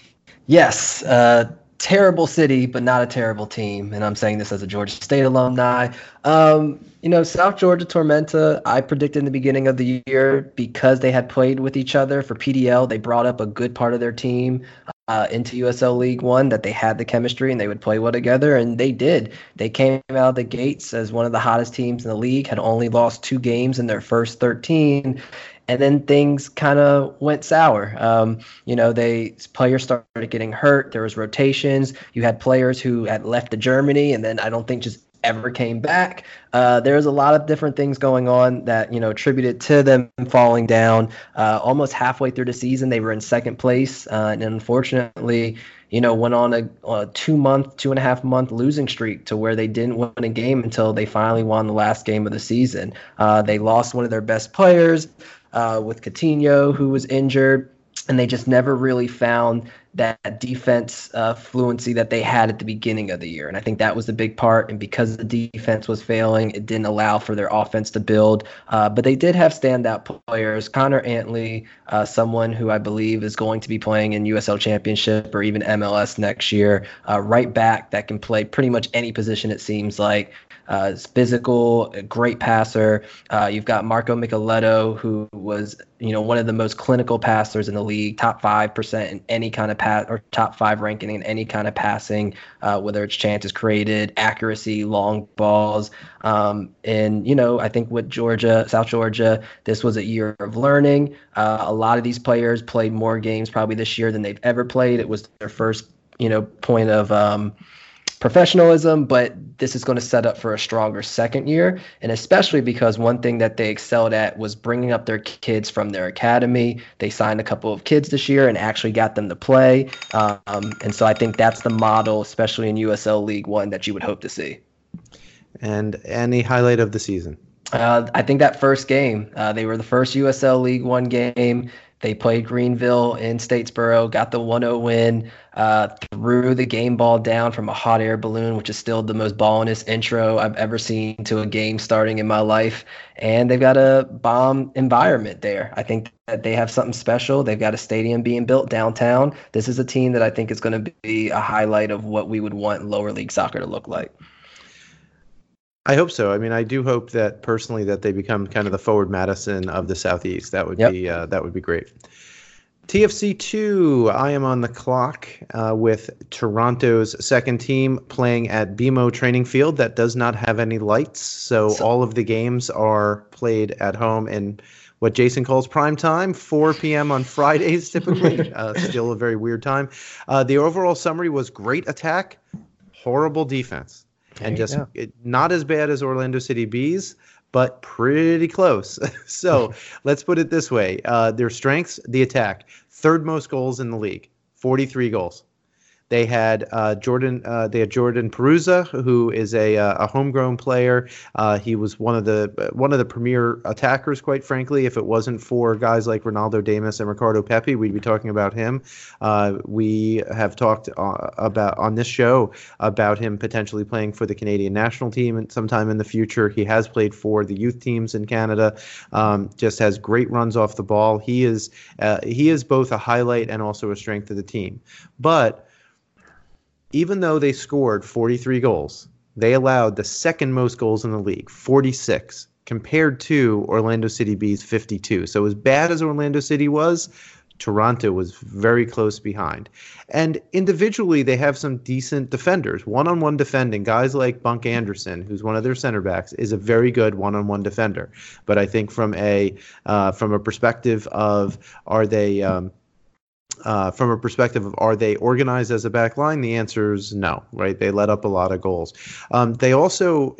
Yes, uh, terrible city, but not a terrible team. And I'm saying this as a Georgia State alumni. Um, you know, South Georgia Tormenta, I predicted in the beginning of the year because they had played with each other for PDL, they brought up a good part of their team uh, into USL League One that they had the chemistry and they would play well together, and they did. They came out of the gates as one of the hottest teams in the league, had only lost two games in their first 13, and then things kind of went sour. Um, you know, they players started getting hurt. There was rotations. You had players who had left to Germany, and then I don't think just ever came back. Uh, there was a lot of different things going on that you know attributed to them falling down. Uh, almost halfway through the season, they were in second place, uh, and unfortunately, you know, went on a, a, two month, two and a half month losing streak to where they didn't win a game until they finally won the last game of the season. Uh, they lost one of their best players uh, with Coutinho, who was injured, and they just never really found that defense uh, fluency that they had at the beginning of the year. And I think that was the big part. And because the defense was failing, it didn't allow for their offense to build. Uh, but they did have standout players. Connor Antley, uh, someone who I believe is going to be playing in USL Championship or even MLS next year, uh, right back that can play pretty much any position, it seems like. Uh, is physical, great passer. Uh, you've got Marco Micheletto, who was you know one of the most clinical passers in the league, top five percent in any kind of pass or top five ranking in any kind of passing, uh, whether it's chances created, accuracy, long balls. Um, and you know, I think with Georgia, South Georgia, this was a year of learning. Uh, a lot of these players played more games probably this year than they've ever played. It was their first, you know, point of um, professionalism, but this is going to set up for a stronger second year. And especially because one thing that they excelled at was bringing up their kids from their academy. They signed a couple of kids this year and actually got them to play. Um, and so I think that's the model, especially in USL League One, that you would hope to see. And any highlight of the season? Uh, I think that first game, uh, they were the first USL League One game. They played Greenville in Statesboro, got the 1 0 win, uh, threw the game ball down from a hot air balloon, which is still the most ballinest intro I've ever seen to a game starting in my life. And they've got a bomb environment there. I think that they have something special. They've got a stadium being built downtown. This is a team that I think is going to be a highlight of what we would want lower league soccer to look like. I hope so. I mean, I do hope that personally that they become kind of the forward Madison of the Southeast. That would yep. be uh, that would be great. TFC two. I am on the clock uh, with Toronto's second team playing at BMO Training Field that does not have any lights, so, so all of the games are played at home in what Jason calls prime time, 4 p.m. on Fridays typically. (laughs) uh, still a very weird time. Uh, the overall summary was great attack, horrible defense and just it, not as bad as Orlando City Bees, but pretty close. (laughs) so (laughs) let's put it this way: uh, their strengths, the attack, third most goals in the league, 43 goals. They had uh, Jordan. Uh, they had Jordan Perruzza, who is a, uh, a homegrown player. Uh, he was one of the one of the premier attackers, quite frankly. If it wasn't for guys like Ronaldo Damus and Ricardo Pepi, we'd be talking about him. Uh, we have talked uh, about on this show about him potentially playing for the Canadian national team sometime in the future. He has played for the youth teams in Canada. Um, just has great runs off the ball. He is he is both a highlight and also a strength of the team, but even though they scored 43 goals, they allowed the second most goals in the league, 46, compared to Orlando City B's 52. So as bad as Orlando City was, Toronto was very close behind. And individually, they have some decent defenders. One on one defending, guys like Bunk Anderson, who's one of their center backs, is a very good one on one defender. But I think from a uh, from a perspective of are they um, uh, from a perspective of are they organized as a back line? The answer is no, right? They let up a lot of goals. Um, they also,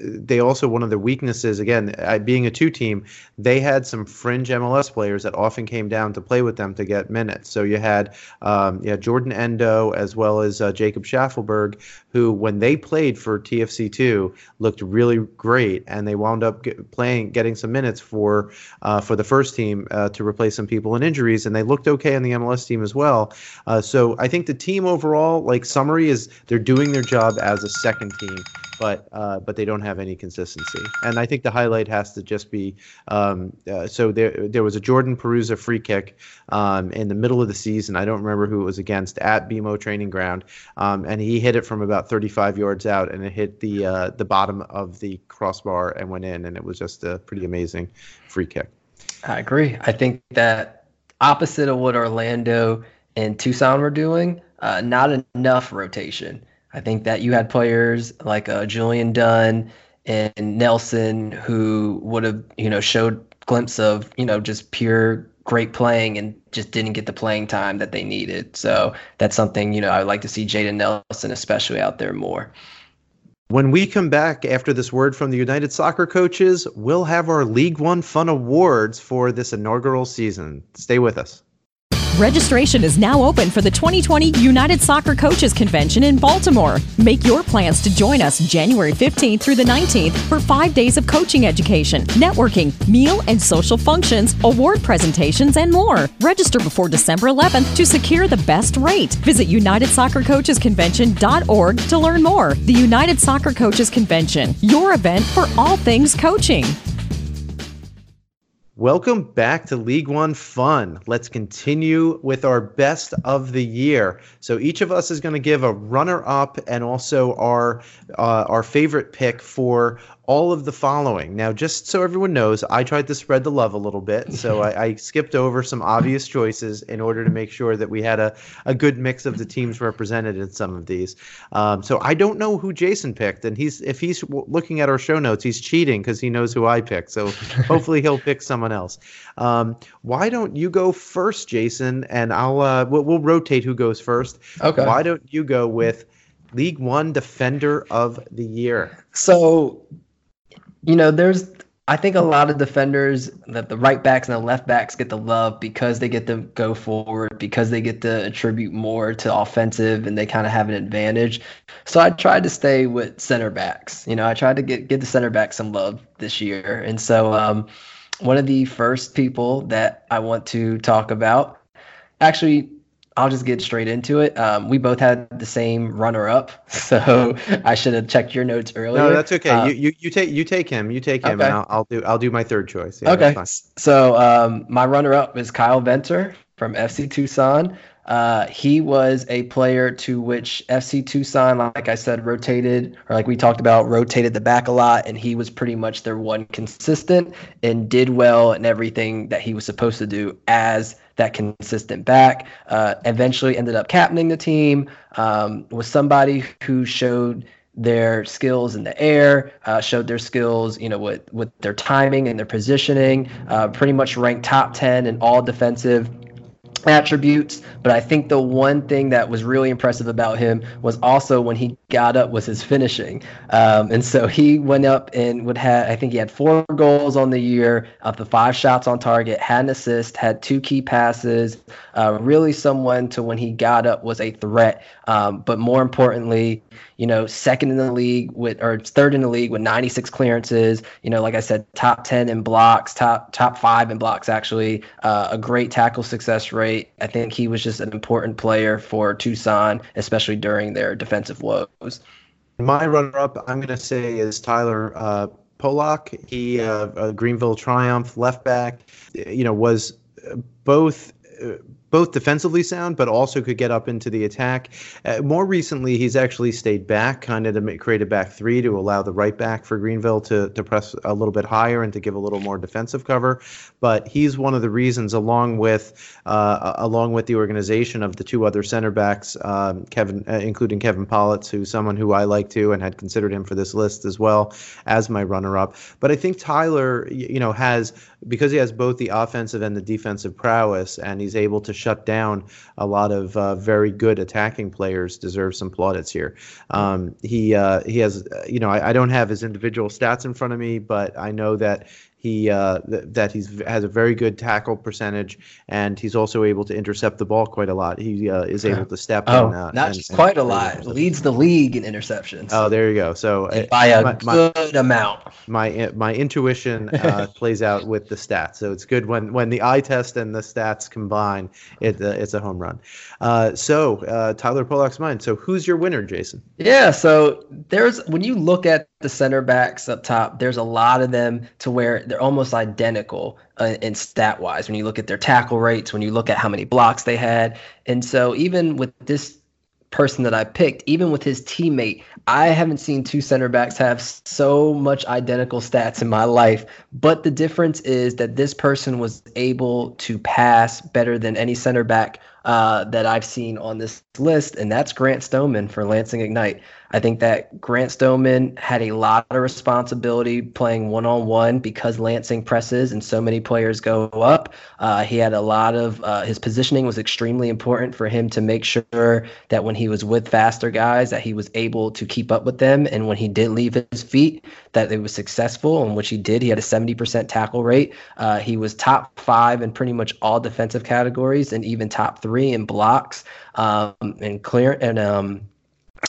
they also one of the weaknesses again, being a two team, they had some fringe MLS players that often came down to play with them to get minutes. So you had, um, had Jordan Endo as well as uh, Jacob Shaffelburg, who when they played for TFC two looked really great, and they wound up get, playing, getting some minutes for uh, for the first team uh, to replace some people in injuries, and they looked okay on the MLS team as well. Uh, so I think the team overall, like summary, is they're doing their job as a second team, but uh, but they don't have any consistency. And I think the highlight has to just be um, uh, so there there was a Jordan Perruzza free kick um, in the middle of the season. I don't remember who it was against at BMO Training Ground, um, and he hit it from about 35 yards out, and it hit the uh, the bottom of the crossbar and went in, and it was just a pretty amazing free kick. I agree. I think that opposite of what Orlando and Tucson were doing, uh, not enough rotation. I think that you had players like uh, Julian Dunn and Nelson who would have, you know, showed glimpse of, you know, just pure great playing and just didn't get the playing time that they needed. So that's something, you know, I would like to see Jaden Nelson especially out there more. When we come back after this word from the United Soccer Coaches, we'll have our League One Fun Awards for this inaugural season. Stay with us. Registration is now open for the 2020 United Soccer Coaches Convention in Baltimore. Make your plans to join us January 15th through the 19th for five days of coaching education, networking, meal and social functions, award presentations, and more. Register before December 11th to secure the best rate. Visit UnitedSoccerCoachesConvention.org to learn more. The United Soccer Coaches Convention, your event for all things coaching. Welcome back to League One Fun. Let's continue with our best of the year. So each of us is going to give a runner-up and also our uh, our favorite pick for all of the following. Now, just so everyone knows, I tried to spread the love a little bit, so (laughs) I, I, skipped over some obvious choices in order to make sure that we had a, a good mix of the teams represented in some of these. Um, so I don't know who Jason picked, and he's if he's looking at our show notes, he's cheating because he knows who I picked. So (laughs) hopefully he'll pick someone else. Um, why don't you go first, Jason? And I'll uh, we'll, we'll rotate who goes first. Okay. Why don't you go with League One Defender of the Year? So you know, there's I think a lot of defenders, that the right backs and the left backs get the love because they get to go forward, because they get to attribute more to offensive and they kind of have an advantage. So I tried to stay with center backs. You know, I tried to get get the center back some love this year. And so um, one of the first people that I want to talk about actually I'll just get straight into it. Um, we both had the same runner-up, (laughs) so I should have checked your notes earlier. No, that's okay. Uh, you, you you take you take him. You take him, okay. and I'll, I'll, do I'll do my third choice. Yeah, okay. So um, my runner-up is Kyle Venter from FC Tucson. Uh, he was a player to which FC Tucson, like I said, rotated, or like we talked about, rotated the back a lot, and he was pretty much their one consistent and did well in everything that he was supposed to do as that consistent back. Uh, eventually ended up captaining the team, um, was somebody who showed their skills in the air, uh, showed their skills, you know, with, with their timing and their positioning, uh, pretty much ranked top 10 in all defensive attributes but i think the one thing that was really impressive about him was also when he got up was his finishing. Um, and so he went up and would have i think he had four goals on the year of the five shots on target had an assist had two key passes. Uh, really someone to when he got up was a threat um, but more importantly you know, second in the league with or third in the league with 96 clearances. You know, like I said, top 10 in blocks, top top five in blocks actually. Uh, a great tackle success rate. I think he was just an important player for Tucson, especially during their defensive woes. My runner-up, I'm going to say, is Tyler uh, Polak. He uh, Greenville Triumph left back. You know, was both uh, both defensively sound, but also could get up into the attack. Uh, more recently, he's actually stayed back, kind of to create a back three to allow the right back for Greenville to, to press a little bit higher and to give a little more defensive cover. But he's one of the reasons, along with uh, along with the organization of the two other center backs, um, Kevin, uh, including Kevin Politz, who's someone who I like to and had considered him for this list as well as my runner-up. But I think Tyler, you know, has because he has both the offensive and the defensive prowess, and he's able to shut down a lot of uh, very good attacking players. Deserves some plaudits here. Um, he uh, he has you know I, I, don't have his individual stats in front of me, but I know that he uh, th- that he's has a very good tackle percentage, and he's also able to intercept the ball quite a lot. He uh, is able to step oh, in. Uh, not and, just and quite a lot. Leads the league in interceptions. Oh, there you go. So uh, by a my, good my, amount. My my intuition uh, (laughs) plays out with the stats, so it's good when when the eye test and the stats combine. It uh, it's a home run. so Tyler Polak's mine. So who's your winner, Jason? Yeah. So there's when you look at the center backs up top, there's a lot of them to where they're almost identical uh, in stat wise when you look at their tackle rates, when you look at how many blocks they had. And so even with this person that I picked, even with his teammate, I haven't seen two center backs have so much identical stats in my life. But the difference is that this person was able to pass better than any center back uh, that I've seen on this list, and that's Grant Stoneman for Lansing Ignite. I think that Grant Stoneman had a lot of responsibility playing one on one because Lansing presses and so many players go up. Uh, he had a lot of uh, his positioning was extremely important for him to make sure that when he was with faster guys, that he was able to keep up with them, and when he did leave his feet, that it was successful. And which he did, he had a 70% tackle rate. Uh, he was top five in pretty much all defensive categories, and even top three in blocks um, and clear and um,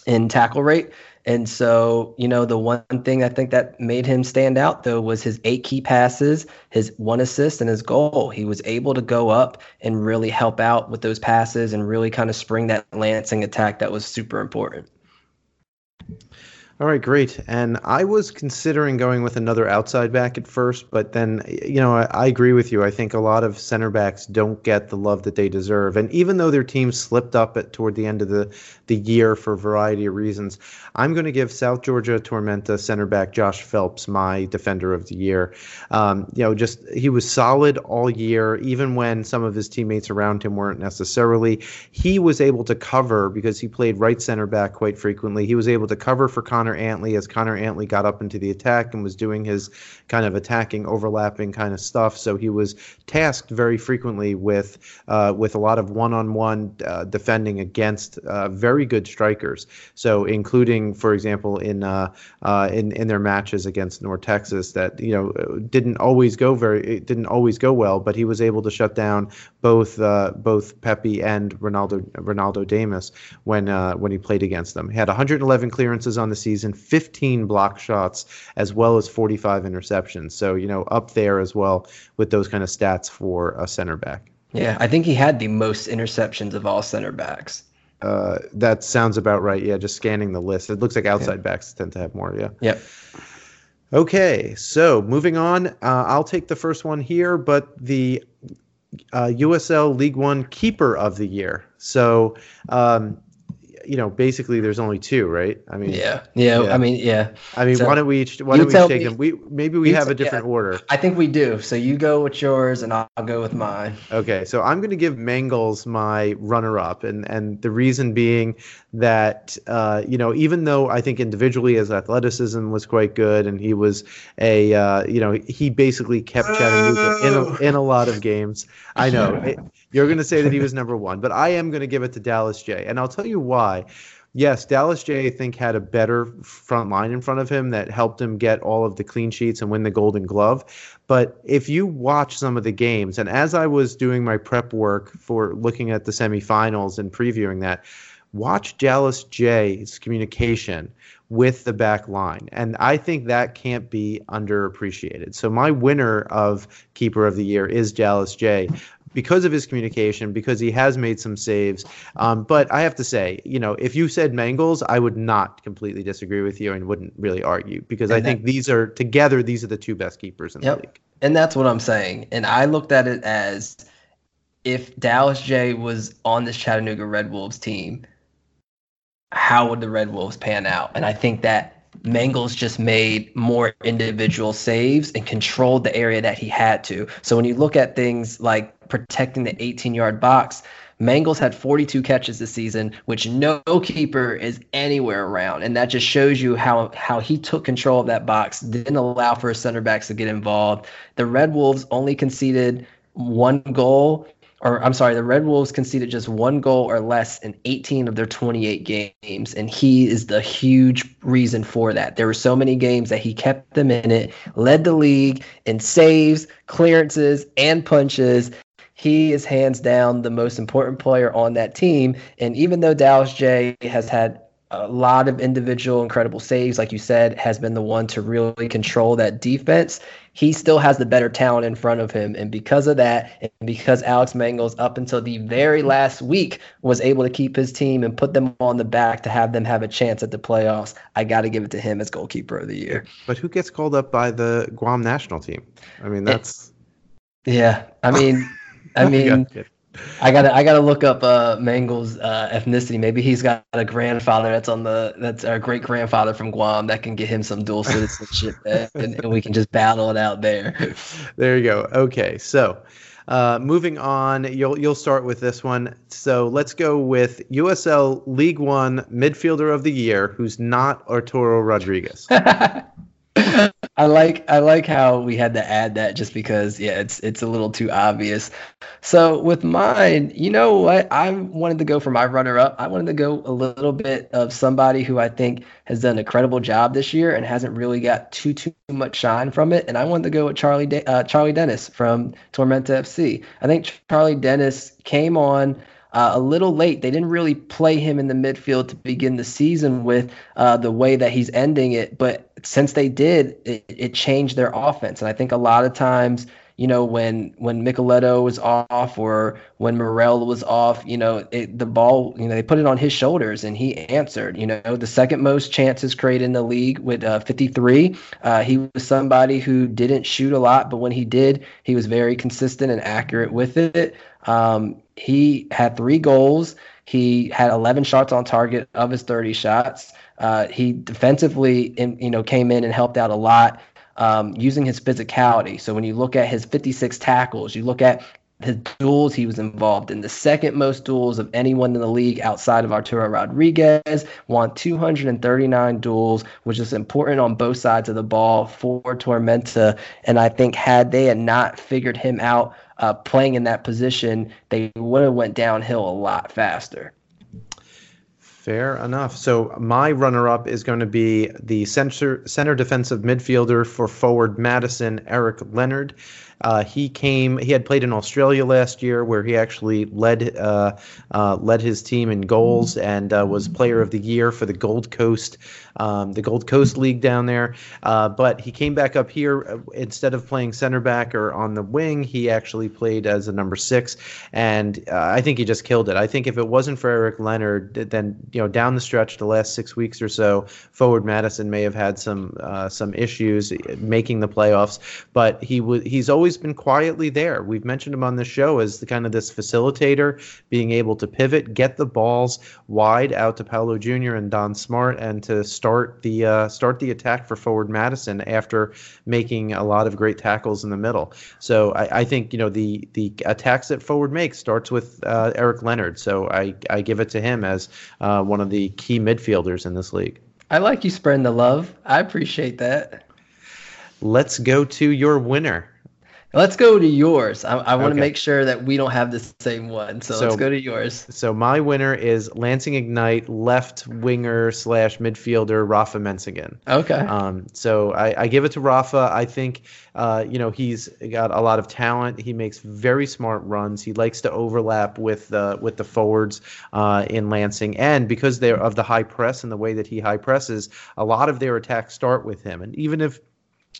in tackle rate. And so, you know, the one thing I think that made him stand out though was his eight key passes, his one assist, and his goal. He was able to go up and really help out with those passes and really kind of spring that Lansing attack that was super important. All right, great. And I was considering going with another outside back at first, but then, you know, I, I, agree with you. I think a lot of center backs don't get the love that they deserve. And even though their team slipped up at toward the end of the, the year for a variety of reasons, I'm going to give South Georgia Tormenta center back Josh Phelps my defender of the year. Um, you know, just he was solid all year, even when some of his teammates around him weren't necessarily. He was able to cover because he played right center back quite frequently. He was able to cover for Connor Antley as Connor Antley got up into the attack and was doing his kind of attacking, overlapping kind of stuff. So he was tasked very frequently with uh, with a lot of one-on-one uh, defending against uh, very good strikers. So including, for example, in uh, uh, in in their matches against North Texas, that you know didn't always go very it didn't always go well, but he was able to shut down both uh, both Pepi and Ronaldo Ronaldo Damus when when he played against them. He had 111 clearances on the season season, 15 block shots, as well as 45 interceptions. So, you know, up there as well with those kind of stats for a center back. Yeah, I think he had the most interceptions of all center backs. Uh, that sounds about right. Yeah, just scanning the list. It looks like outside yeah. backs tend to have more. Yeah. Yep. Okay, so moving on. Uh, I'll take the first one here, but the uh, USL League One Keeper of the Year. So um, you know, basically there's only two, right? I mean, yeah, yeah. yeah. I mean, yeah. I mean, so why don't we each why don't we take me, them? We maybe we have a different yeah, order. I think we do. So you go with yours, and I'll, I'll go with mine. Okay, so I'm going to give Mangels my runner-up, and and the reason being that uh, you know, even though I think individually his athleticism was quite good, and he was a uh, you know he basically kept Chattanooga in a, in a lot of games. I know. It, you're going to say that he (laughs) was number one, but I am going to give it to Dallas Jaye. And I'll tell you why. Yes, Dallas Jaye, I think, had a better front line in front of him that helped him get all of the clean sheets and win the Golden Glove. But if you watch some of the games, and as I was doing my prep work for looking at the semifinals and previewing that, watch Dallas Jaye's communication with the back line. And I think that can't be underappreciated. So my winner of Keeper of the Year is Dallas Jaye because of his communication, because he has made some saves. Um, but I have to say, you know, if you said Mangels, I would not completely disagree with you and wouldn't really argue because and I that, think these are together, these are the two best keepers in yep. the league. And that's what I'm saying. And I looked at it as if Dallas Jaye was on this Chattanooga Red Wolves team, how would the Red Wolves pan out? And I think that Mangels just made more individual saves and controlled the area that he had to. So when you look at things like protecting the 18 yard box, Mangels had 42 catches this season, which no keeper is anywhere around. And that just shows you how, how he took control of that box, didn't allow for center backs to get involved. The Red Wolves only conceded one goal or I'm sorry, the Red Wolves conceded just one goal or less in 18 of their 28 games, and he is the huge reason for that. There were so many games that he kept them in it, led the league in saves, clearances, and punches. He is hands down the most important player on that team. And even though Dallas Jaye has had a lot of individual incredible saves, like you said, has been the one to really control that defense. He still has the better talent in front of him. And because of that, and because Alex Mangels, up until the very last week, was able to keep his team and put them on the back to have them have a chance at the playoffs, I got to give it to him as goalkeeper of the year. But who gets called up by the Guam national team? I mean, that's. It, yeah. I mean, I (laughs) mean. I gotta I gotta look up uh, Mangle's uh, ethnicity. Maybe he's got a grandfather that's on the that's a great grandfather from Guam that can get him some dual (laughs) citizenship, and, and, we can just battle it out there. There you go. Okay, so uh, moving on, you'll you'll start with this one. So let's go with USL League One midfielder of the year, who's not Arturo Rodriguez. (laughs) I like I like how we had to add that just because yeah it's it's a little too obvious. So with mine, you know what? I wanted to go for my runner up. I wanted to go a little bit of somebody who I think has done an incredible job this year and hasn't really got too too much shine from it. And I wanted to go with Charlie De- uh, Charlie Dennis from Tormenta FC. I think Charlie Dennis came on uh, a little late. They didn't really play him in the midfield to begin the season with uh, the way that he's ending it. But since they did, it, it changed their offense. And I think a lot of times you know, when when Micheletto was off or when Morel was off, you know, it, the ball, you know, they put it on his shoulders and he answered. You know, the second most chances created in the league with uh, 53. Uh, he was somebody who didn't shoot a lot, but when he did, he was very consistent and accurate with it. Um, he had three goals. He had 11 shots on target of his 30 shots. Uh, he defensively, you know, came in and helped out a lot um, using his physicality. So when you look at his 56 tackles, you look at his duels he was involved in. The second most duels of anyone in the league outside of Arturo Rodriguez won 239 duels which is important on both sides of the ball for Tormenta. And I think had they had not figured him out uh, playing in that position they would have went downhill a lot faster Fair enough. So my runner-up is going to be the center center defensive midfielder for forward Madison, Eric Leonard. Uh, he came. He had played in Australia last year, where he actually led uh, uh, led his team in goals and uh, was Player of the Year for the Gold Coast um, the Gold Coast League down there. Uh, but he came back up here uh, instead of playing center back or on the wing. He actually played as a number six, and I think he just killed it. I think if it wasn't for Eric Leonard, then you know down the stretch, the last six weeks or so, forward Madison may have had some some issues making the playoffs, but he was he's always always been quietly there. We've mentioned him on the show as the kind of this facilitator, being able to pivot, get the balls wide out to Paulo Jr. and Don Smart, and to start the uh, start the attack for forward Madison after making a lot of great tackles in the middle. So I, I think you know the the attacks that forward makes starts with uh, Eric Leonard. So I I give it to him as uh, one of the key midfielders in this league. I like you spreading the love. I appreciate that. Let's go to your winner. Let's go to yours. I, I want to okay. make sure that we don't have the same one. So, so, let's go to yours. So my winner is Lansing Ignite left winger slash midfielder Rafa Mentzingen. Okay. Um, so I, I give it to Rafa. I think uh, you know he's got a lot of talent. He makes very smart runs. He likes to overlap with uh, with the forwards uh, in Lansing, and because they're of the high press and the way that he high presses, a lot of their attacks start with him. And even if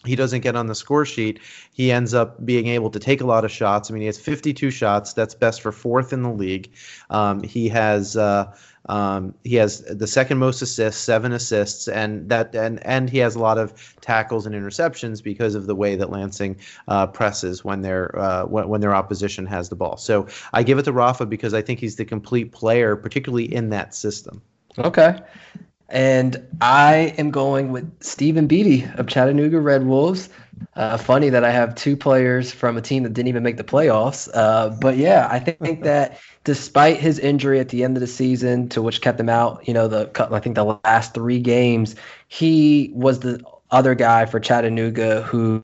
he doesn't get on the score sheet. He ends up being able to take a lot of shots. I mean, he has 52 shots. That's best for fourth in the league. Um, he has uh, um, he has the second most assists, seven assists, and that and and he has a lot of tackles and interceptions because of the way that Lansing uh, presses when their uh, when, when their opposition has the ball. So I give it to Rafa because I think he's the complete player, particularly in that system. Okay. And I am going with Stephen Beatty of Chattanooga Red Wolves. Uh, funny that I have two players from a team that didn't even make the playoffs. Uh, but yeah, I think that despite his injury at the end of the season, to which kept him out, you know, the I think the last three games, he was the other guy for Chattanooga who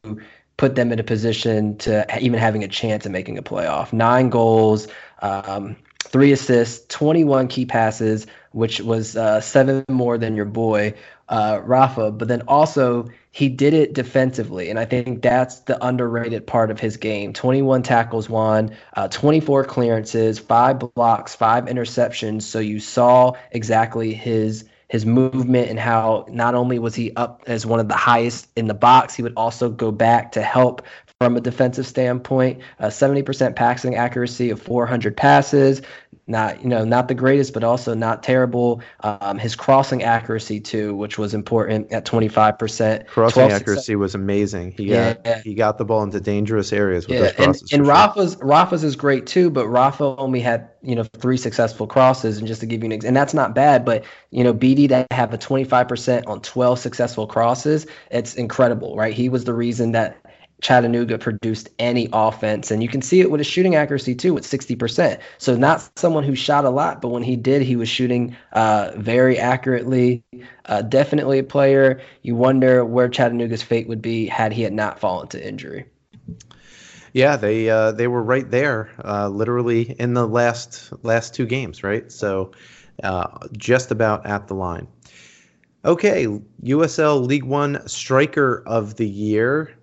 put them in a position to even having a chance at making a playoff. Nine goals, um, three assists, 21 key passes, which was uh, seven more than your boy uh, Rafa. But then also he did it defensively, and I think that's the underrated part of his game. 21 tackles won, uh, 24 clearances, five blocks, five interceptions. So you saw exactly his his movement and how not only was he up as one of the highest in the box, he would also go back to help from a defensive standpoint. Uh, 70% passing accuracy of 400 passes, not you know not the greatest, but also not terrible. Um, his crossing accuracy too, which was important at 25%. Crossing accuracy was amazing. He yeah, got he got the ball into dangerous areas with yeah, those crosses. And, and Rafa's sure. Rafa's is great too, but Rafa only had you know three successful crosses, and just to give you an example, and that's not bad, but you know BD to have a 25% on 12 successful crosses, it's incredible, right? He was the reason that Chattanooga produced any offense. And you can see it with his shooting accuracy too, with 60%. So not someone who shot a lot, but when he did, he was shooting uh, very accurately. Uh, definitely a player. You wonder where Chattanooga's fate would be had he had not fallen to injury. Yeah, they uh, they were right there, uh, literally in the last last two games, right? So uh, just about at the line. Okay, USL League One Striker of the Year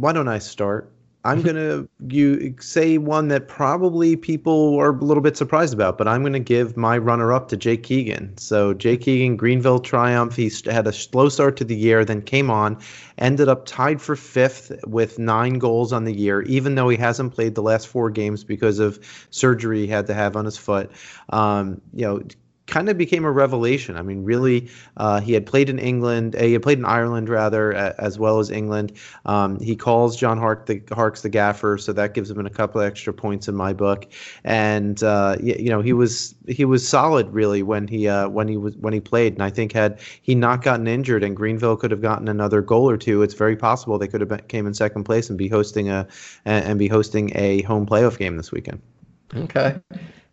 why don't I start? I'm (laughs) gonna you say one that probably people are a little bit surprised about, but I'm gonna give my runner-up to Jake Keegan. So Jake Keegan, Greenville Triumph. He had a slow start to the year, then came on, ended up tied for fifth with nine goals on the year, even though he hasn't played the last four games because of surgery he had to have on his foot. Um, you know, kind of became a revelation. I mean, really, uh, he had played in England, uh, he had played in Ireland rather, as well as England. Um, he calls John Hark the Harkes the gaffer, so that gives him a couple extra points in my book. And uh, you, you, know, he was he was solid really when he uh, when he was when he played. And I think had he not gotten injured and Greenville could have gotten another goal or two, it's very possible they could have been, came in second place and be hosting a and be hosting a home playoff game this weekend. Okay.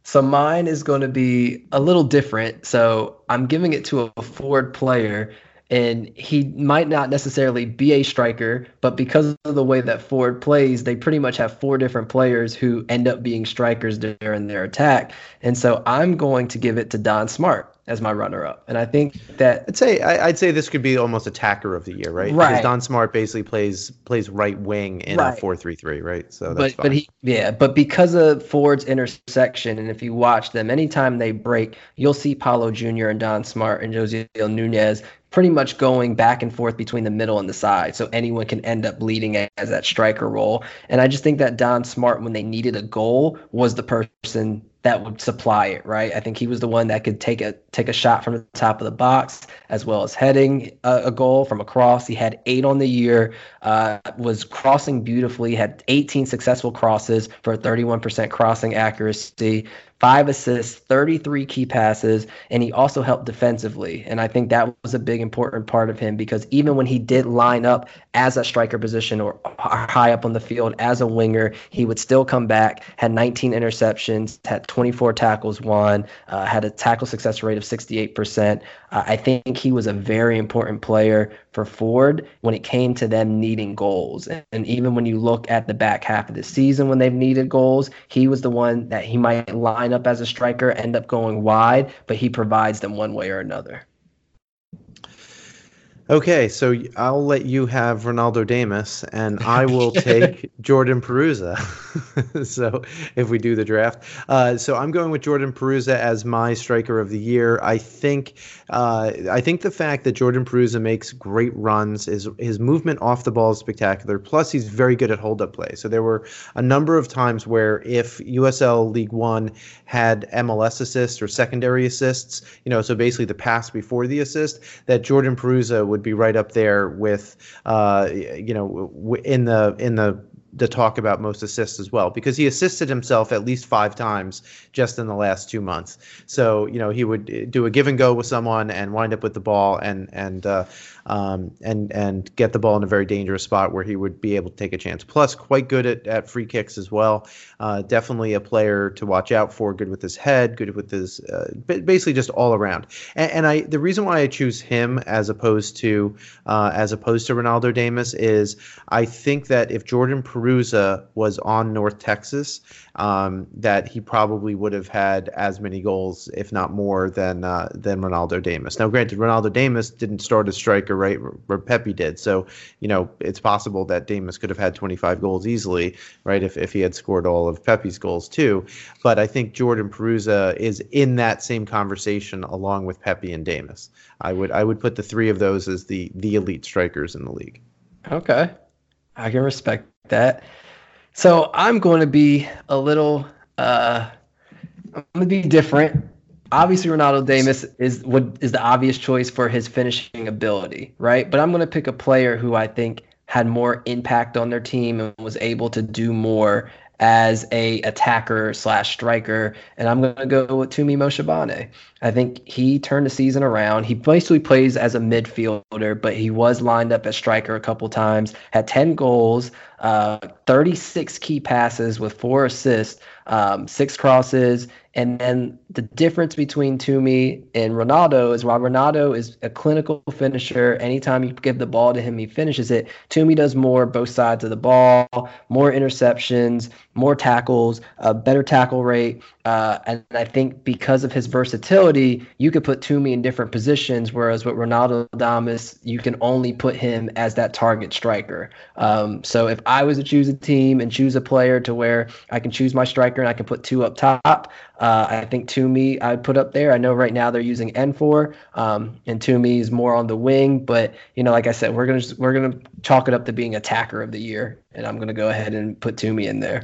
So mine is going to be a little different. So I'm giving it to a Forward player, and he might not necessarily be a striker, but because of the way that Forward plays, they pretty much have four different players who end up being strikers during their attack. And so I'm going to give it to Don Smart as my runner-up, and I think that I'd say I, would say this could be almost attacker of the year, right? Right. Because Don Smart basically plays plays right wing in right. a four-three-three, right? So that's but fine. but he yeah, but because of Forward's intersection, and if you watch them, anytime they break, you'll see Paulo Jr. and Don Smart and Jose Nunez pretty much going back and forth between the middle and the side. So anyone can end up leading as that striker role. And I just think that Don Smart, when they needed a goal, was the person that would supply it, right? I think he was the one that could take a take a shot from the top of the box as well as heading a, a goal from across. He had eight on the year, uh, was crossing beautifully, had 18 successful crosses for 31% crossing accuracy five assists, 33 key passes, and he also helped defensively. And I think that was a big important part of him because even when he did line up as a striker position or high up on the field as a winger, he would still come back, had 19 interceptions, had 24 tackles won, uh, had a tackle success rate of 68%. Uh, I think he was a very important player for Forward when it came to them needing goals. And, and even when you look at the back half of the season when they've needed goals, he was the one that he might line up as a striker, end up going wide, but he provides them one way or another. Okay, so I'll let you have Ronaldo Damus, and I will take Jordan Perruzza. (laughs) so if we do the draft, uh, so I'm going with Jordan Perruzza as my striker of the year. I think, uh, I think the fact that Jordan Perruzza makes great runs, is his movement off the ball is spectacular. Plus, he's very good at hold up play. So there were a number of times where if USL League One had MLS assists or secondary assists, you know, so basically the pass before the assist, that Jordan Perruzza would would be right up there with, uh, you know, in the in the the talk about most assists as well because he assisted himself at least five times just in the last two months. So you know he would do a give and go with someone and wind up with the ball and and uh, um, and and get the ball in a very dangerous spot where he would be able to take a chance. Plus, quite good at, at free kicks as well. Uh, definitely a player to watch out for. Good with his head, good with his uh, basically just all around. And, and, I the reason why I choose him as opposed to uh, as opposed to Ronaldo Damus is I think that if Jordan Perruzza was on North Texas um, that he probably would have had as many goals, if not more, than uh, than Ronaldo Damus. Now, granted, Ronaldo Damus didn't start as striker, right? Where Pepi did, so you know it's possible that Damus could have had 25 goals easily, right? If if he had scored all of Pepi's goals too. But I think Jordan Perruzza is in that same conversation along with Pepi and Damus. I would I would put the three of those as the the elite strikers in the league. Okay, I can respect that. So I'm going to be a little. Uh, I'm going to be different. Obviously, Ronaldo Damus is what is the obvious choice for his finishing ability, right? But I'm going to pick a player who I think had more impact on their team and was able to do more as a attacker slash striker, and I'm going to go with Tumi Moshobane. I think he turned the season around. He basically plays as a midfielder, but he was lined up as striker a couple times. Had 10 goals, uh, 36 key passes with four assists, um, six crosses, and then the difference between Tumi and Ronaldo is while Ronaldo is a clinical finisher, anytime you give the ball to him, he finishes it. Tumi does more both sides of the ball, more interceptions, more tackles, a better tackle rate. Uh, and I think because of his versatility, you could put Tumi in different positions, whereas with Ronaldo Adames, you can only put him as that target striker. Um, so if I was to choose a team and choose a player to where I can choose my striker and I can put two up top, uh, I think Tumi I'd put up there. I know right now they're using N'For, um, and Tumi is more on the wing, but you know, like I said, we're gonna we're gonna chalk it up to being attacker of the year, and I'm gonna go ahead and put Tumi in there.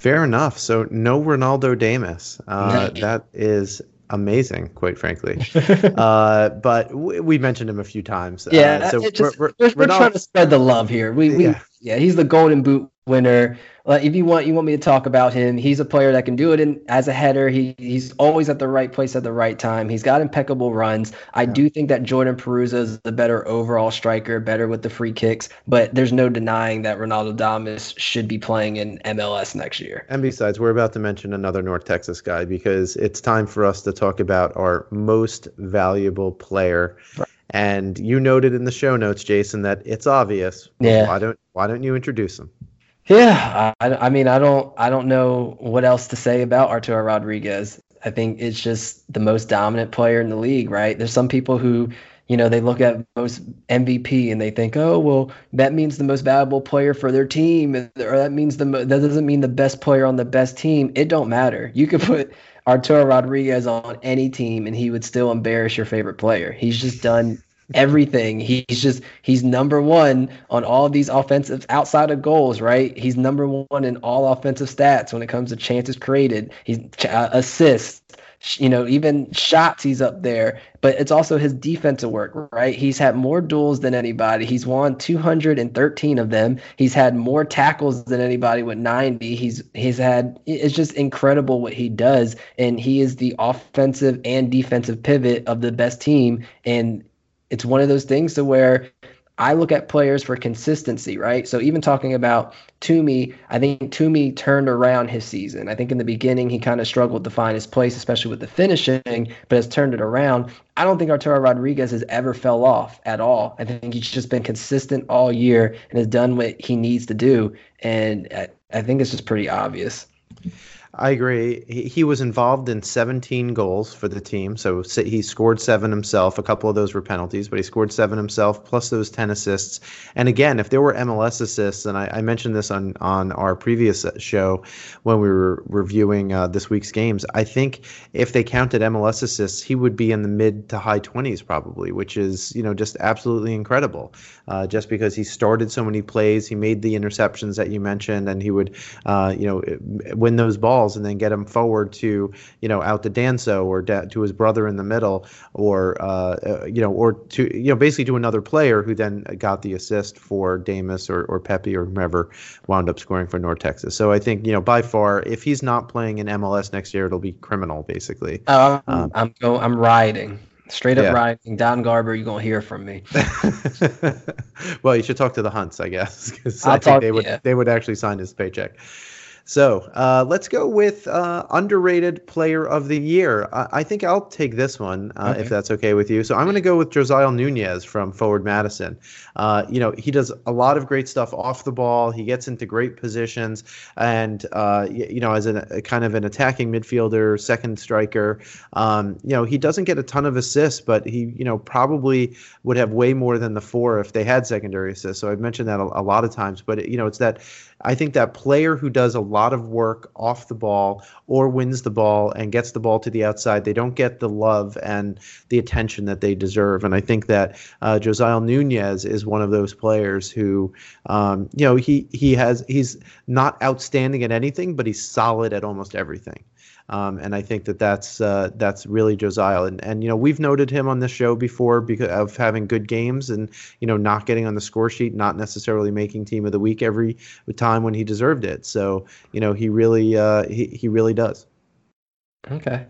Fair enough. So no Ronaldo Damus. Uh, that is amazing, quite frankly. (laughs) uh, but we, we, mentioned him a few times. Yeah, uh, so just, we're, we're, we're, trying to spread the love here. We, we yeah. Yeah, he's the Golden Boot winner. Like if you want, you want me to talk about him. He's a player that can do it in, as a header. He he's always at the right place at the right time. He's got impeccable runs. I yeah. do think that Jordan Perruzza is the better overall striker, better with the free kicks. But there's no denying that Ronaldo Damus should be playing in MLS next year. And besides, we're about to mention another North Texas guy because it's time for us to talk about our most valuable player. Right. And you noted in the show notes, Jason, that it's obvious. Yeah. Why don't Why don't you introduce him? Yeah, I, I mean, I don't, I don't know what else to say about Arturo Rodriguez. I think it's just the most dominant player in the league, right? There's some people who, you know, they look at most MVP and they think, oh, well, that means the most valuable player for their team, or that means the that doesn't mean the best player on the best team. It don't matter. You could put Arturo Rodriguez on any team and he would still embarrass your favorite player. He's just done everything. He's just he's number one on all these offensive outside of goals, right? He's number one in all offensive stats when it comes to chances created. He's uh, assists, you know, even shots. He's up there, but it's also his defensive work, right? He's had more duels than anybody. He's won 213 of them. He's had more tackles than anybody with 90. He's he's had it's just incredible what he does, and he is the offensive and defensive pivot of the best team and it's one of those things to where I look at players for consistency, right? So even talking about Tumi, I think Tumi turned around his season. I think in the beginning he kind of struggled to find his place, especially with the finishing, but has turned it around. I don't think Arturo Rodriguez has ever fell off at all. I think he's just been consistent all year and has done what he needs to do. And I, think it's just pretty obvious. I agree. He, he was involved in 17 goals for the team. So he scored seven himself. A couple of those were penalties, but he scored seven himself, plus those 10 assists. And again, if there were MLS assists, and I, I mentioned this on, on our previous show when we were reviewing uh, this week's games, I think if they counted MLS assists, he would be in the mid to high 20s probably, which is, you know, just absolutely incredible. Uh, just because he started so many plays, he made the interceptions that you mentioned, and he would, uh, you know, win those balls balls and then get him forward to you know out to Danso or da- to his brother in the middle or uh, uh, you know or to you know basically to another player who then got the assist for Damus or, or Pepi or whomever wound up scoring for North Texas. So I think you know by far if he's not playing in MLS next year it'll be criminal basically. Oh, I'm, um, I'm go I'm riding. Straight up yeah. riding. Don Garber, you're gonna hear from me. (laughs) well, you should talk to the Hunts, I guess, because I think talk, they would yeah. they would actually sign his paycheck. So uh, let's go with uh, underrated player of the year. I, I think I'll take this one uh, okay. if that's okay with you. So I'm going to go with Josiel Nunez from Forward Madison. Uh, you know, he does a lot of great stuff off the ball. He gets into great positions, and uh, you know, as a, a, kind of an attacking midfielder, second striker, um, you know, he doesn't get a ton of assists, but he, you know, probably would have way more than the four if they had secondary assists. So I've mentioned that a, a lot of times, but it, you know, it's that I think that player who does a lot of work off the ball or wins the ball and gets the ball to the outside, they don't get the love and the attention that they deserve. And I think that uh, Josiel Nunez is one of those players who, um, you know, he he has he's not outstanding at anything, but he's solid at almost everything. Um, and I think that that's uh, that's really Josiel. And and you know we've noted him on this show before because of having good games and you know not getting on the score sheet, not necessarily making team of the week every time when he deserved it. So you know he really uh, he he really does. Okay.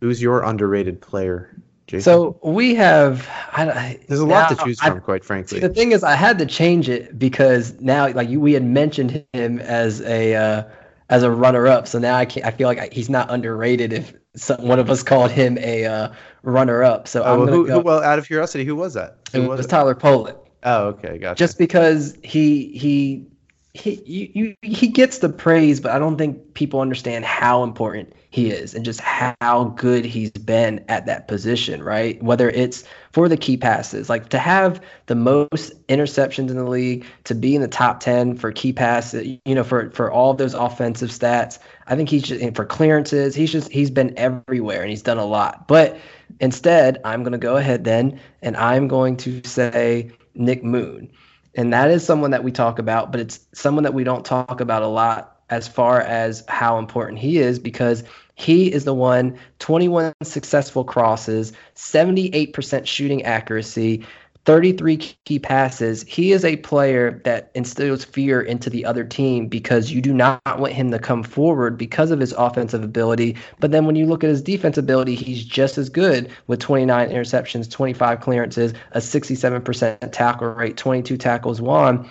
Who's your underrated player? Jason? So we have. I, There's a lot to choose from, I, quite frankly. the thing is, I had to change it because now, like you, we had mentioned him as a uh, as a runner up. So now I can I feel like he's not underrated if some, one of us called him a uh, runner up. So oh, who, who, well, out of curiosity, who was that? Who it was, was Tyler Polak. Oh, okay, gotcha. Just because he he he you, you, he gets the praise, but I don't think people understand how important he is and just how good he's been at that position, right? Whether it's for the key passes, like to have the most interceptions in the league, to be in the top 10 for key passes, you know, for for all of those offensive stats. I think he's just for clearances, he's just he's been everywhere and he's done a lot. But instead, I'm going to go ahead then and I'm going to say Nick Moon and that is someone that we talk about, but it's someone that we don't talk about a lot as far as how important he is because he is the one 21 successful crosses, 78% shooting accuracy, 33 key passes. He is a player that instills fear into the other team because you do not want him to come forward because of his offensive ability. But then when you look at his defense ability, he's just as good with 29 interceptions, 25 clearances, a 67% tackle rate, 22 tackles won.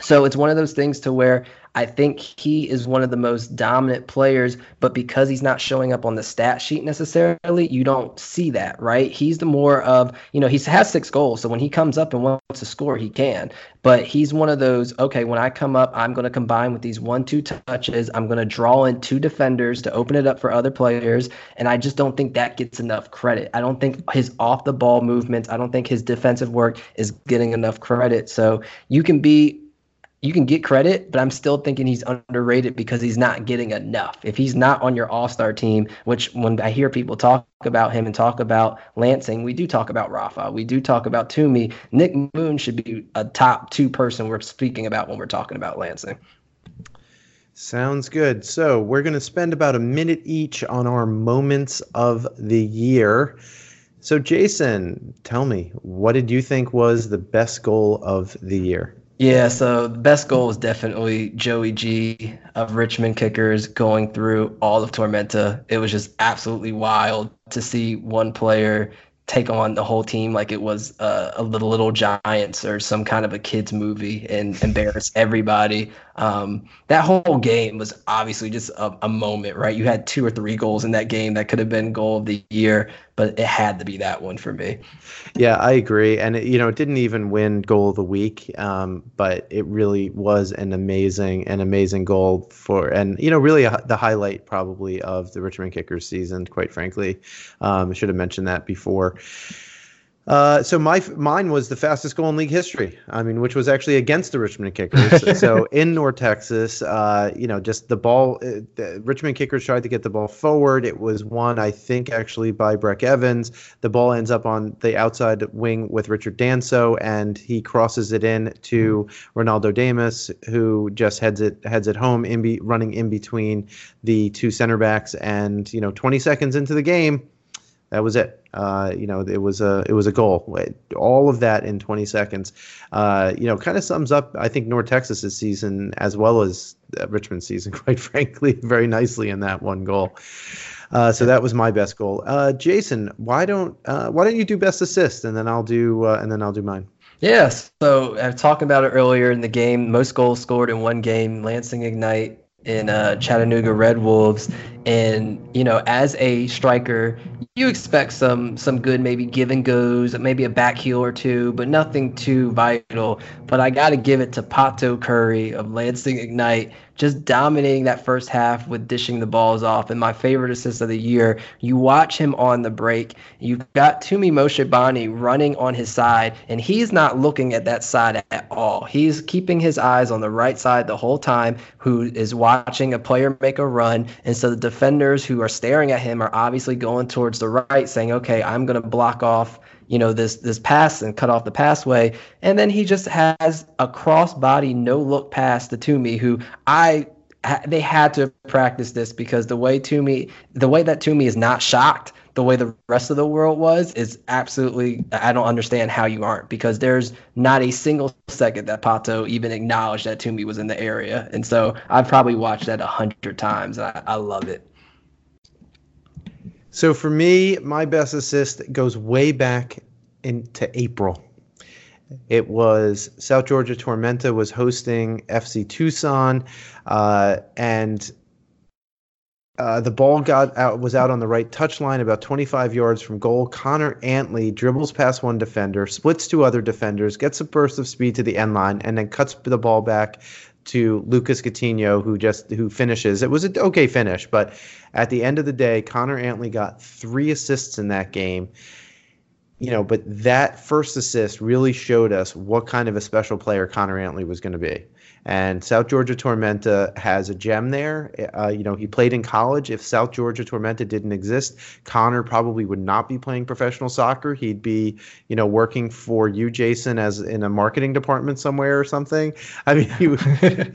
So it's one of those things to where I think he is one of the most dominant players, but because he's not showing up on the stat sheet necessarily, you don't see that, right? He's the more of, you know, he has six goals. So when he comes up and wants to score, he can. But he's one of those, okay, when I come up, I'm going to combine with these one, two touches. I'm going to draw in two defenders to open it up for other players. And I just don't think that gets enough credit. I don't think his off the ball movements, I don't think his defensive work is getting enough credit. So you can be you can get credit, but I'm still thinking he's underrated because he's not getting enough. If he's not on your all star team, which when I hear people talk about him and talk about Lansing, we do talk about Rafa, we do talk about Tumi. Nick Moon should be a top two person we're speaking about when we're talking about Lansing. Sounds good. So we're going to spend about a minute each on our moments of the year. So, Jason, tell me, what did you think was the best goal of the year? Yeah, so the best goal was definitely Joey G of Richmond Kickers going through all of Tormenta. It was just absolutely wild to see one player take on the whole team like it was a little little giants or some kind of a kids movie and embarrass everybody. Um, that whole game was obviously just a, a, moment right? You had two or three goals in that game that could have been goal of the year but it had to be that one for me. Yeah i agree. And it, you know it didn't even win goal of the week um, but it really was an amazing an amazing goal for and you know really a, the highlight probably of the richmond kickers season quite frankly. Um, i should have mentioned that before uh, so my mine was the fastest goal in league history. I mean, which was actually against the Richmond Kickers. (laughs) so in North Texas, uh, you know, just the ball. Uh, the Richmond Kickers tried to get the ball forward. It was won, I think, actually by Brecc Evans. The ball ends up on the outside wing with Richard Danso, and he crosses it in to Ronaldo Damus, who just heads it heads it home in be, running in between the two center backs. And you know, 20 seconds into the game that was it. Uh, you know, it was a it was a goal. All of that in 20 seconds. Uh, you know, kind of sums up I think North Texas's season as well as Richmond's season, (laughs) quite frankly, very nicely in that one goal. Uh, so that was my best goal. Uh, Jason, why don't uh, why don't you do best assist and then I'll do uh, and then I'll do mine. Yes. So I was talking about it earlier in the game. Most goals scored in one game. Lansing Ignite in uh, Chattanooga Red Wolves, and you know, as a striker, you expect some some good maybe give and goes, maybe a back heel or two, but nothing too vital. But I got to give it to Pato Curry of Lansing Ignite just dominating that first half with dishing the balls off. And my favorite assist of the year, you watch him on the break. You've got Tumi Moshobane running on his side, and he's not looking at that side at all. He's keeping his eyes on the right side the whole time, who is watching a player make a run. And so the defenders who are staring at him are obviously going towards the right, saying, okay, I'm going to block off you know this this pass and cut off the passway. And then he just has a cross body no look pass to Tumi who I they had to practice this because the way Tumi the way that Tumi is not shocked the way the rest of the world was is absolutely I don't understand how you aren't because there's not a single second that Pato even acknowledged that Tumi was in the area. And so I've probably watched that a hundred times. I, I love it. So for me, my best assist goes way back into April. It was South Georgia Tormenta was hosting FC Tucson, uh, and uh, the ball got out was out on the right touchline, about 25 yards from goal. Connor Antley dribbles past one defender, splits two other defenders, gets a burst of speed to the end line, and then cuts the ball back to Lucas Coutinho, who just who finishes. It was an okay finish, but at the end of the day, Connor Antley got three assists in that game. You know, but that first assist really showed us what kind of a special player Connor Antley was going to be. And South Georgia Tormenta has a gem there. Uh, you know, he played in college. If South Georgia Tormenta didn't exist, Connor probably would not be playing professional soccer. He'd be, you know, working for you, Jason, as in a marketing department somewhere or something. I mean, he,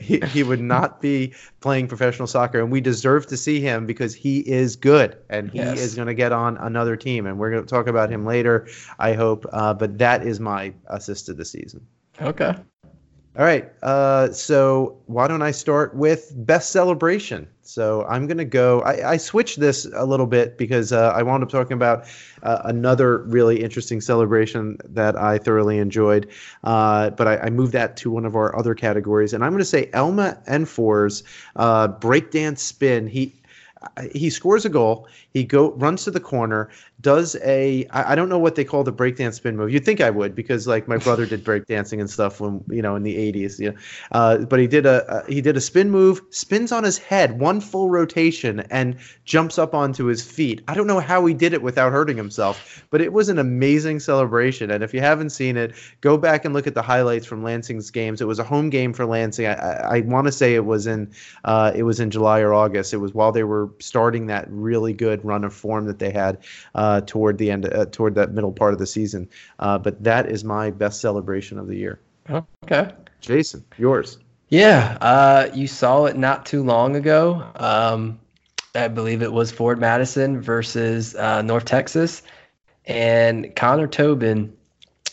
(laughs) he, he would not be playing professional soccer. And we deserve to see him because he is good and he yes. is going to get on another team. And we're going to talk about him later, I hope. Uh, but that is my assist of the season. Okay. All right. Uh, so why don't I start with best celebration? So I'm going to go. I, I, switched this a little bit because uh, I wound up talking about uh, another really interesting celebration that I thoroughly enjoyed. Uh, but I, I, moved that to one of our other categories. And I'm going to say Elma N'For's uh, breakdance spin. He he scores a goal. He go runs to the corner, does a I, I don't know what they call the breakdance spin move. You'd think I would because like my brother did breakdancing and stuff when you know in the 80s. You know, uh, but he did a, a he did a spin move, spins on his head, one full rotation, and jumps up onto his feet. I don't know how he did it without hurting himself, but it was an amazing celebration. And if you haven't seen it, go back and look at the highlights from Lansing's games. It was a home game for Lansing. I, I, I want to say it was in uh, it was in July or August. It was while they were starting that really good run of form that they had. Uh, toward the end, uh, toward that middle part of the season. Uh, but that is my best celebration of the year. Okay. Jason, yours. Yeah, uh, you saw it not too long ago. Um, I believe it was Forward Madison versus uh, North Texas, and Connor Tobin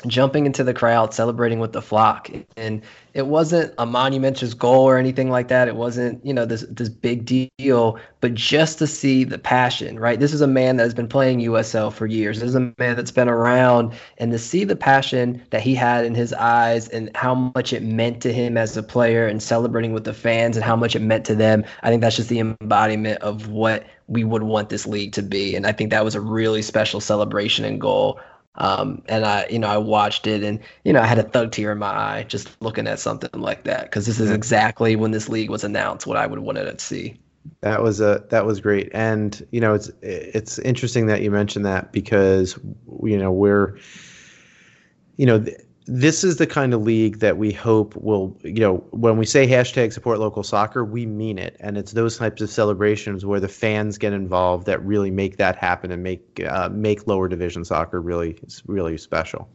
jumping into the crowd, celebrating with the flock. And it wasn't a monumentous goal or anything like that. It wasn't, you know, this this big deal, but just to see the passion, right? This is a man that has been playing USL for years. This is a man that's been around and to see the passion that he had in his eyes and how much it meant to him as a player and celebrating with the fans and how much it meant to them. I think that's just the embodiment of what we would want this league to be. And I think that was a really special celebration and goal um, and I, you know, I watched it and, you know, I had a thug tear in my eye just looking at something like that because this is exactly when this league was announced what I would wanted to see. That was a that was great, and you know it's it's interesting that you mentioned that because you know we're you know this is the kind of league that we hope will, you know, when we say hashtag support local soccer, we mean it. And it's those types of celebrations where the fans get involved that really make that happen and make uh, make lower division soccer really really special.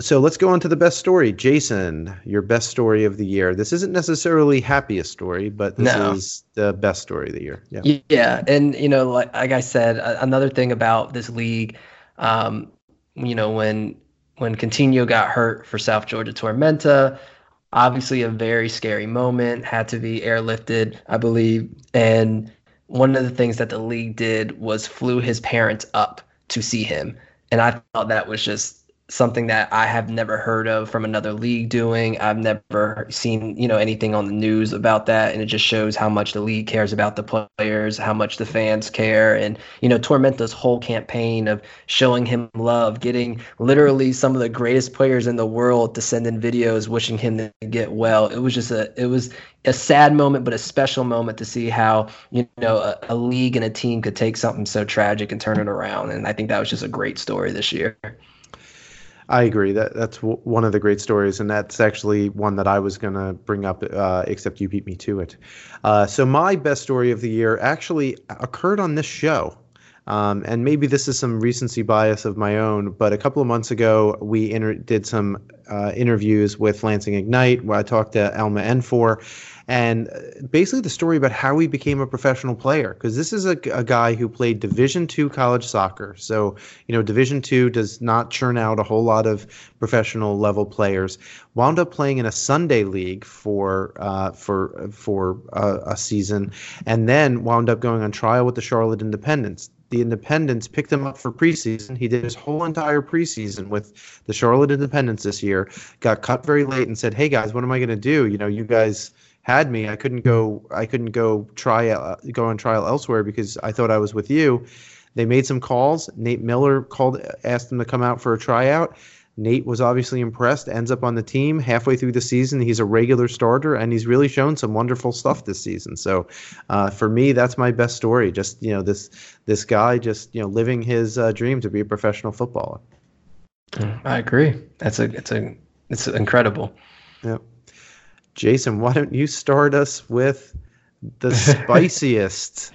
So let's go on to the best story. Jason, your best story of the year. This isn't necessarily happiest story, but this no. is the best story of the year. Yeah. Yeah. And, you know, like, like I said, another thing about this league, um, you know, when when Coutinho got hurt for South Georgia Tormenta. Obviously, a very scary moment, had to be airlifted, I believe. And one of the things that the league did was flew his parents up to see him. And I thought that was just something that I have never heard of from another league doing. I've never seen, you know, anything on the news about that and it just shows how much the league cares about the players, how much the fans care and you know, Tormenta's whole campaign of showing him love, getting literally some of the greatest players in the world to send in videos wishing him to get well. It was just a it was a sad moment but a special moment to see how, you know, a, a league and a team could take something so tragic and turn it around and I think that was just a great story this year. I agree. That that's w- one of the great stories, and that's actually one that I was going to bring up, uh, except you beat me to it. Uh, so my best story of the year actually occurred on this show. Um, and maybe this is some recency bias of my own, but a couple of months ago, we inter- did some uh, interviews with Lansing Ignite where I talked to Elma N'For and uh, basically the story about how he became a professional player because this is a, a guy who played division two college soccer so you know division two does not churn out a whole lot of professional level players wound up playing in a sunday league for uh, for for uh, a season and then wound up going on trial with the charlotte independents the Independents picked him up for preseason. He did his whole entire preseason with the Charlotte Independents this year. Got cut very late and said, "Hey guys, what am I going to do? You know, you guys had me. I couldn't go. I couldn't go try uh, go on trial elsewhere because I thought I was with you. They made some calls. Nate Miller called, asked them to come out for a tryout. Nate was obviously impressed, ends up on the team halfway through the season. He's a regular starter, and he's really shown some wonderful stuff this season. So, uh, for me, that's my best story. Just you know, this this guy just you know living his uh, dream to be a professional footballer. I agree. That's a it's a it's incredible. Yep. Jason, why don't you start us with the (laughs) spiciest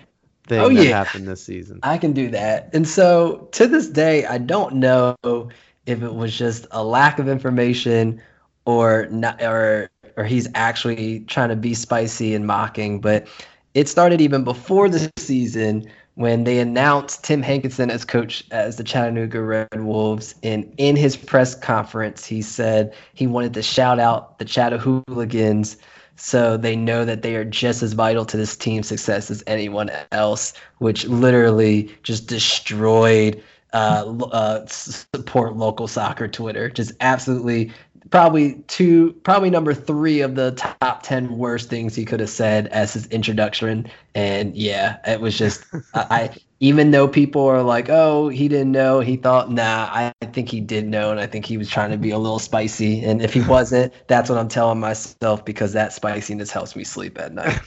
thing Oh, that yeah. happened this season? I can do that. And so to this day, I don't know if it was just a lack of information or not, or or he's actually trying to be spicy and mocking. But it started even before the season when they announced Tim Hankinson as coach as the Chattanooga Red Wolves. And in his press conference, he said he wanted to shout out the Chattahooligans so they know that they are just as vital to this team's success as anyone else, which literally just destroyed uh, uh, support local soccer Twitter. Just absolutely, probably two, probably number three of the top ten worst things he could have said as his introduction. And yeah, it was just (laughs) I. I even though people are like, "Oh, he didn't know," he thought, "Nah, I, I think he did know," and I think he was trying to be a little spicy. And if he wasn't, that's what I'm telling myself because that spiciness helps me sleep at night.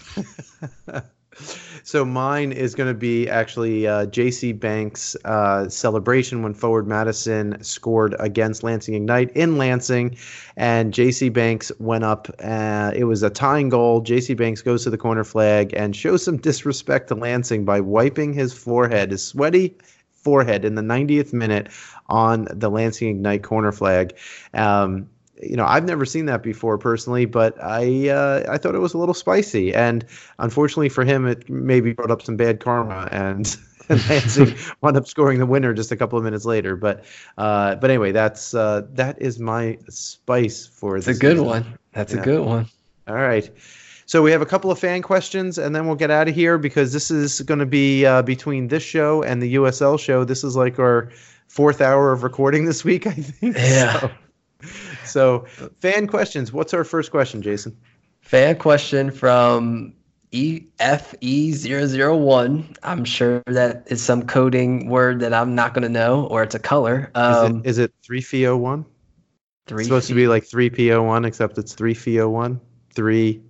(laughs) so mine is going to be actually uh, J.C. Banks' uh, celebration when Forward Madison scored against Lansing Ignite in Lansing, and J.C. Banks went up. Uh, it was a tying goal. J.C. Banks goes to the corner flag and shows some disrespect to Lansing by wiping his forehead, his sweaty forehead, in the 90th minute on the Lansing Ignite corner flag. Um, you know, I've never seen that before personally, but I uh, I thought it was a little spicy, and unfortunately for him, it maybe brought up some bad karma, and, (laughs) and Lansing (laughs) wound up scoring the winner just a couple of minutes later. But uh, but anyway, that's uh, that is my spice for It's a good season. one. That's Yeah. a good one. All right. So we have a couple of fan questions, and then we'll get out of here because this is going to be uh, between this show and the USL show. This is like our fourth hour of recording this week, I think. (laughs) Yeah. So, so, fan questions. What's our first question, Jason? Fan question from EFE001. I'm sure that is some coding word that I'm not going to know, or it's a color. Um, is, it 3FEO1? Three it's supposed to be like 3PO1, except it's 3FEO1. 3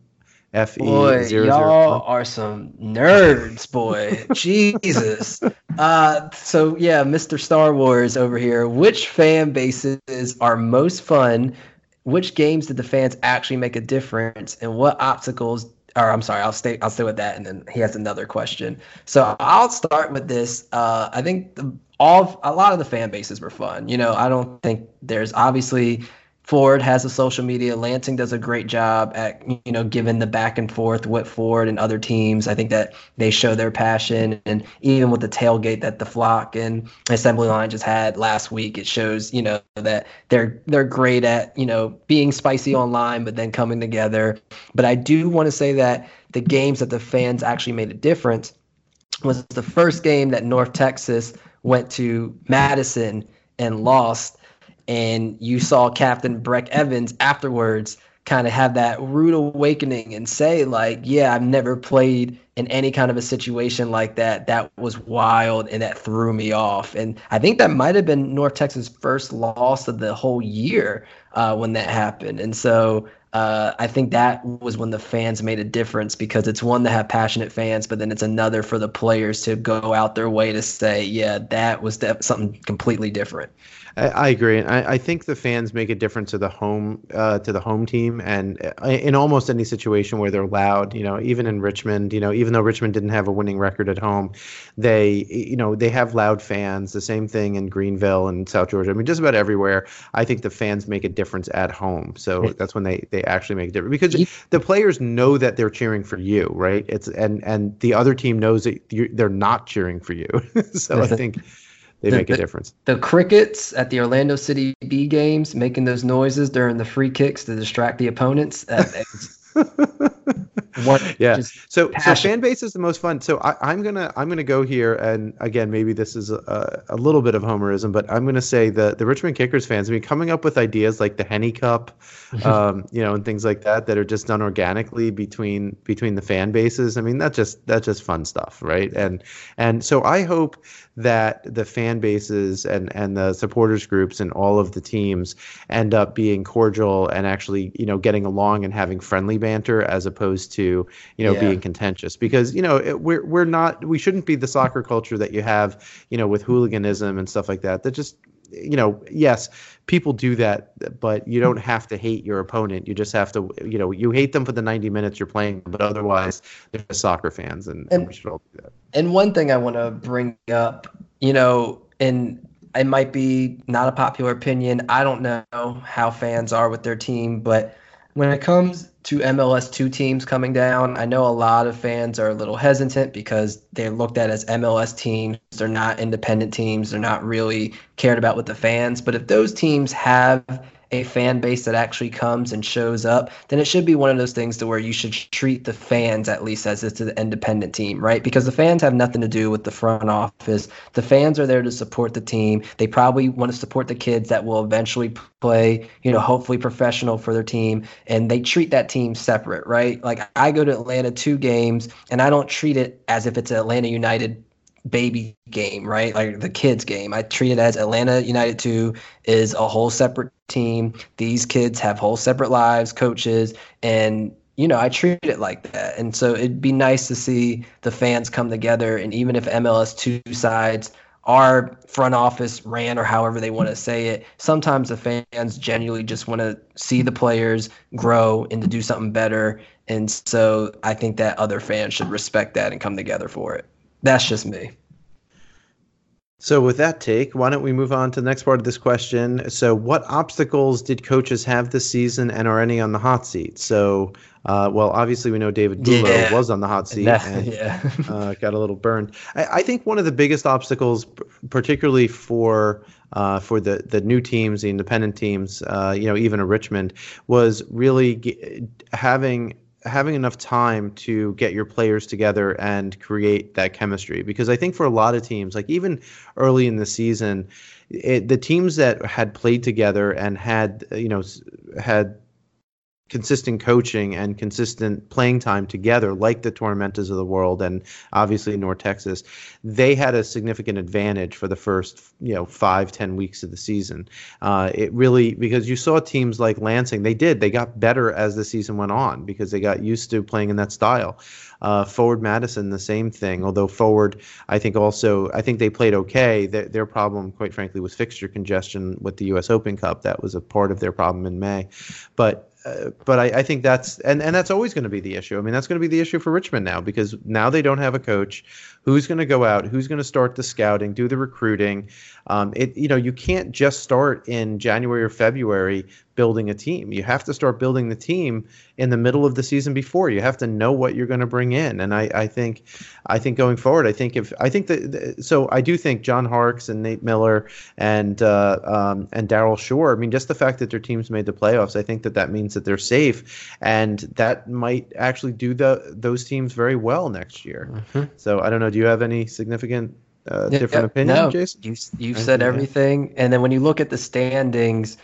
F E Boy, y'all are some nerds, boy. (laughs) Jesus. Uh, so yeah, Mr. Star Wars over here. Which fan bases are most fun? Which games did the fans actually make a difference? And what obstacles? Or I'm sorry, I'll stay. I'll stay with that. And then he has another question. So I'll start with this. Uh, I think the, all a lot of the fan bases were fun. You know, I don't think there's obviously Ford has a social media. Lansing does a great job at you know giving the back and forth with Ford and other teams. I think that they show their passion, and even with the tailgate that the flock and assembly line just had last week, it shows you know that they're they're great at you know being spicy online, but then coming together. But I do want to say that the games that the fans actually made a difference was the first game that North Texas went to Madison and lost and you saw Captain Brecc Evans afterwards kind of have that rude awakening and say like, yeah, I've never played in any kind of a situation like that. That was wild and that threw me off. And I think that might have been North Texas' first loss of the whole year uh, when that happened. And so uh, I think that was when the fans made a difference because it's one to have passionate fans, but then it's another for the players to go out their way to say, yeah, that was def- something completely different. I, agree. and I, I think the fans make a difference to the home uh, to the home team, and uh, in almost any situation where they're loud. You know, even in Richmond, you know, even though Richmond didn't have a winning record at home, they you know they have loud fans. The same thing in Greenville and South Georgia. I mean, just about everywhere. I think the fans make a difference at home. So that's when they they actually make a difference because the players know that they're cheering for you, right? It's and and the other team knows that you're, they're not cheering for you. (laughs) so I think they The- make a the- difference. The crickets at the Orlando City B games making those noises during the free kicks to distract the opponents. (laughs) That, yeah. So so fan base is the most fun. So I, am gonna I'm gonna go here, and again maybe this is a, a little bit of homerism, but I'm gonna say the the Richmond Kickers fans. I mean, coming up with ideas like the Henny Cup, (laughs) um, you know, and things like that that are just done organically between between the fan bases. I mean, that's just that's just fun stuff, right? And and so I hope that the fan bases and and the supporters groups and all of the teams end up being cordial and actually you know getting along and having friendly banter as opposed to you know yeah. being contentious because you know it, we're we're not we shouldn't be the soccer culture that you have you know with hooliganism and stuff like that that just you know, yes, people do that, but you don't have to hate your opponent. You just have to, you know, you hate them for the 90 minutes you're playing, but otherwise they're just soccer fans, and, and, and we should all do that. And one thing I want to bring up, you know, and it might be not a popular opinion. I don't know how fans are with their team, but when it comes to MLS two teams coming down, I know a lot of fans are a little hesitant because they're looked at as MLS teams. They're not independent teams. They're not really cared about with the fans. But if those teams have a fan base that actually comes and shows up, then it should be one of those things to where you should treat the fans at least as it's an independent team, right? Because the fans have nothing to do with the front office. The fans are there to support the team. They probably want to support the kids that will eventually play, you know, hopefully professional for their team, and they treat that team separate, right? Like I go to Atlanta two games, and I don't treat it as if it's an Atlanta United baby game, right? Like the kids game. I treat it as Atlanta United 2 is a whole separate team. These kids have whole separate lives, coaches, and you know, I treat it like that. And so it'd be nice to see the fans come together and even if MLS two sides our front office ran or however they want to say it sometimes the fans genuinely just want to see the players grow and to do something better and so i think that other fans should respect that and come together for it that's just me. So, with that take, why don't we move on to the next part of this question? So, what obstacles did coaches have this season, and are any on the hot seat? So, uh, well, obviously, we know David Bulow yeah. was on the hot seat and yeah. (laughs) uh, got a little burned. I, I, think one of the biggest obstacles, particularly for uh, for the the new teams, the independent teams, uh, you know, even a Richmond, was really g- having having enough time to get your players together and create that chemistry. Because I think for a lot of teams like even early in the season it, the teams that had played together and had you know had consistent coaching and consistent playing time together, like the Tormentas of the world and obviously North Texas, they had a significant advantage for the first you know five ten weeks of the season. Uh, it really because you saw teams like Lansing, they did they got better as the season went on because they got used to playing in that style. Uh, forward Madison, the same thing. Although forward, I think also I think they played okay. Their, their problem, quite frankly, was fixture congestion with the U.S. Open Cup. That was a part of their problem in May. But Uh, but I, I, think that's and, and that's always going to be the issue. I mean, that's going to be the issue for Richmond now because now they don't have a coach. Who's going to go out? Who's going to start the scouting, do the recruiting? Um, it you know you can't just start in January or February building a team. You have to start building the team in the middle of the season before. You have to know what you're going to bring in. And I, I think, I think going forward, I think if I think that so I do think John Harkes and Nate Miller and uh, um, and Daryl Shore. I mean, just the fact that their teams made the playoffs, I think that that means that they're safe, and that might actually do the those teams very well next year. Mm-hmm. So I don't know. Do you have any significant uh, different yeah, opinion, no, Jason? You you said everything, and then when you look at the standings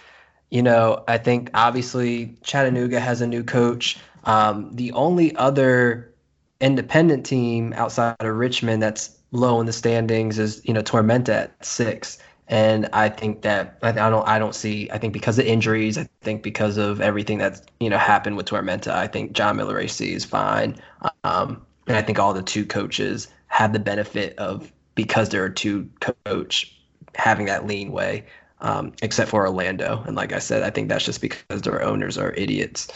you know, I think obviously Chattanooga has a new coach. Um, the only other independent team outside of Richmond that's low in the standings is you know Tormenta at six. And I think that I don't I don't see I think because of injuries I think because of everything that's you know happened with Tormenta I think John Miller AC is fine um, and I think all the two coaches have the benefit of because they're a two coach having that lean way um, except for Orlando. And like I said, I think that's just because their owners are idiots.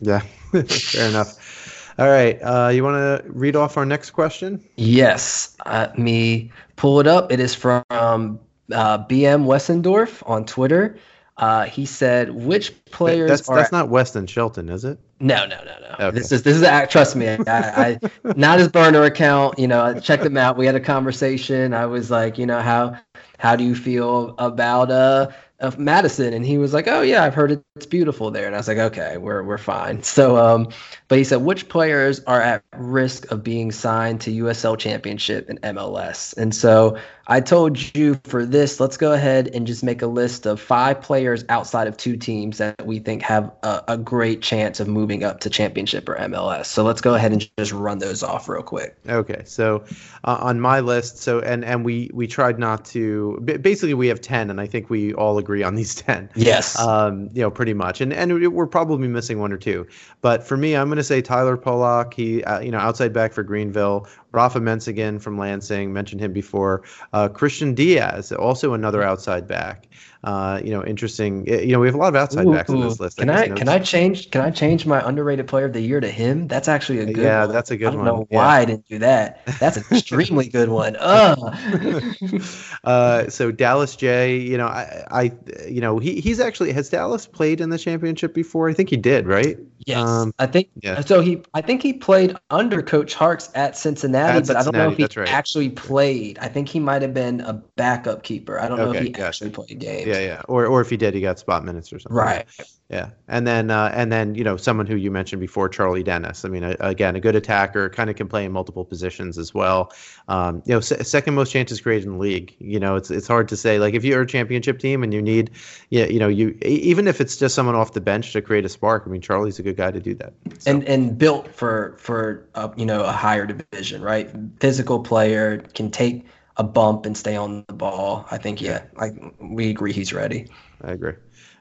Yeah, (laughs) fair enough. All right, uh, you want to read off our next question? Yes, uh, me pull it up. It is from uh, BM Wessendorf on Twitter. Uh, he said, "Which players that's, are?" That's not Weston Shelton, is it? No, no, no, no. Okay. This is this is a, trust me. I, I not his burner account. You know, I checked him out. We had a conversation. I was like, you know, how how do you feel about uh, of Madison, and he was like, "Oh yeah, I've heard it's beautiful there." And I was like, "Okay, we're we're fine." (laughs) So, um, but he said, "Which players are at risk of being signed to USL Championship and MLS?" And so I told you for this, let's go ahead and just make a list of five players outside of two teams that we think have a, a great chance of moving up to Championship or MLS. So let's go ahead and just run those off real quick. Okay, so uh, on my list, so and and we we tried not to. Basically, we have ten, and I think we all agree on these (laughs) ten. Yes. Um, you know, pretty much, and and we're probably missing one or two. But for me, I'm going to say Tyler Polak. He, uh, you know, outside back for Greenville. Rafa Mentzingen from Lansing, mentioned him before. Uh, Christian Diaz, also another outside back. Uh, you know, interesting. You know, we have a lot of outside ooh, backs on this list. Can I, I can I change can I change my underrated player of the year to him? That's actually a good. Yeah, one. that's a good one. I don't one. know why I didn't do that. That's an extremely good one. (laughs) (laughs) uh, so Dallas Jaye, you know, I, I, you know, he he's actually has Dallas played in the championship before? I think he did, right? Yes, um, I think. Yeah. So he, I think he played under Coach Harkes at Cincinnati, at but Cincinnati, I don't know if he right. actually played. I think he might have been a backup keeper. I don't okay, know if he gotcha. actually played games. Yeah, yeah, yeah. or or if he did, he got spot minutes or something. Right. Yeah, and then uh, and then you know someone who you mentioned before, Charlie Dennis. I mean, a, again, a good attacker, kind of can play in multiple positions as well. Um, you know, se- second most chances created in the league. You know, it's it's hard to say. Like if you're a championship team and you need, yeah, you know, you even if it's just someone off the bench to create a spark. I mean, Charlie's a good guy to do that. So. And and built for for a, you know a higher division, right? Physical player can take a bump and stay on the ball. I think yeah, like we agree he's ready. I agree.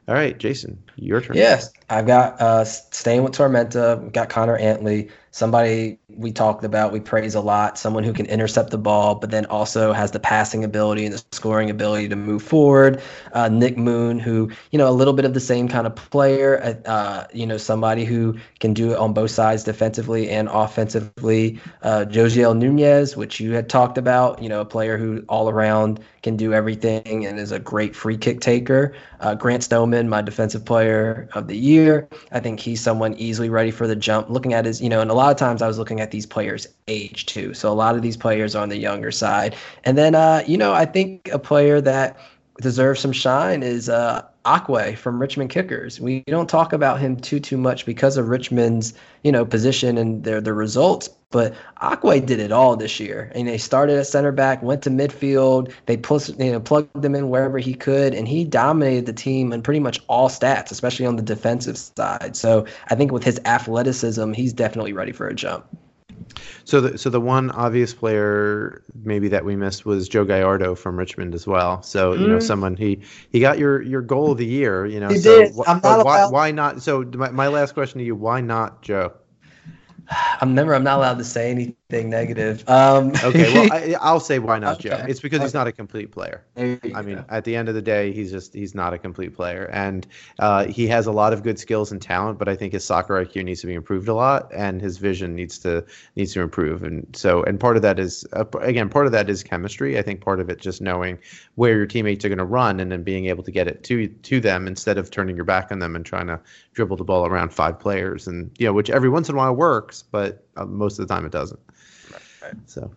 All right, Jason, your turn. Yes, I've got uh, staying with Tormenta. Got Connor Antley somebody we talked about, we praise a lot, someone who can intercept the ball, but then also has the passing ability and the scoring ability to move forward. Uh, Nick Moon, who, you know, a little bit of the same kind of player, uh, uh you know, somebody who can do it on both sides defensively and offensively. Uh, Josiel Nunez, which you had talked about, you know, a player who all around can do everything and is a great free kick taker. Uh, Grant Stoneman, my defensive player of the year. I think he's someone easily ready for the jump. Looking at his, you know, and a lot of times I was looking at these players' age too. So a lot of these players are on the younger side. And then, uh, you know, I think a player that deserves some shine is uh, Akwe from Richmond Kickers. We don't talk about him too too much because of Richmond's you know position and their the results. But Akwe did it all this year. And they started at center back, went to midfield. They plus you know plugged him in wherever he could, and he dominated the team in pretty much all stats, especially on the defensive side. So I think with his athleticism, he's definitely ready for a jump. So the so the one obvious player maybe that we missed was Joe Gallardo from Richmond as well. So you know mm. someone he he got your your goal of the year. You know, he so did. Wh- I'm not why, why not? So my, my last question to you: Why not Joe? I'm never. I'm not allowed to say anything anything negative. Um, okay, well, I, (laughs) will say why not okay. Joe. It's because okay. he's not a complete player. I mean, at the end of the day, he's just he's not a complete player, and uh, he has a lot of good skills and talent. But I think his soccer IQ needs to be improved a lot, and his vision needs to needs to improve. And so, and part of that is uh, again, part of that is chemistry. I think part of it just knowing where your teammates are going to run, and then being able to get it to to them instead of turning your back on them and trying to dribble the ball around five players, and you know, which every once in a while works, but uh, most of the time it doesn't. So,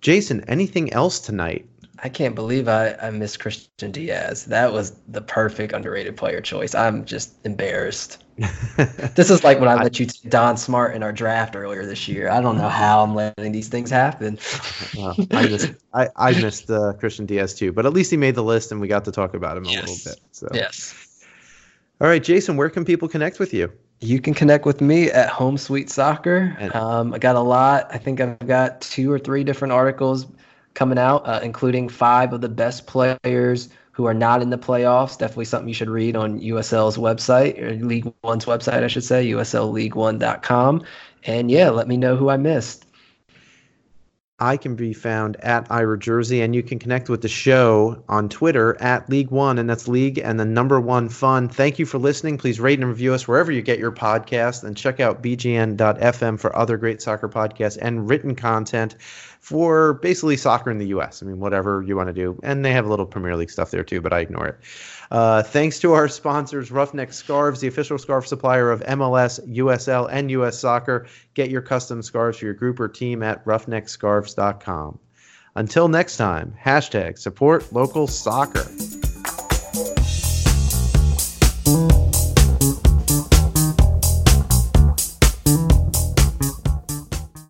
Jason, anything else tonight? I can't believe I, I missed Christian Diaz. That was the perfect underrated player choice. I'm just embarrassed. (laughs) this is like when I let you take Don Smart in our draft earlier this year. I don't know how I'm letting these things happen. well, I missed, I, I missed uh, Christian Diaz too, but at least he made the list and we got to talk about him yes. a little bit. So. Yes. All right, Jason, where can people connect with you? You can connect with me at Home Sweet Soccer. Um, I got a lot. I think I've got two or three different articles coming out, uh, including five of the best players who are not in the playoffs. Definitely something you should read on USL's website, or League One's website, I should say, usl USLLeague1.com. And yeah, let me know who I missed. I can be found at Ira Jersey, and you can connect with the show on Twitter at League One, and that's League and the number one fun. Thank you for listening. Please rate and review us wherever you get your podcast, and check out bgn.fm for other great soccer podcasts and written content for basically soccer in the U.S. I mean, whatever you want to do, and they have a little Premier League stuff there too, but I ignore it. Uh, thanks to our sponsors, Roughneck Scarves, the official scarf supplier of MLS, USL, and US Soccer. Get your custom scarves for your group or team at roughneckscarves.com. Until next time, hashtag support local soccer.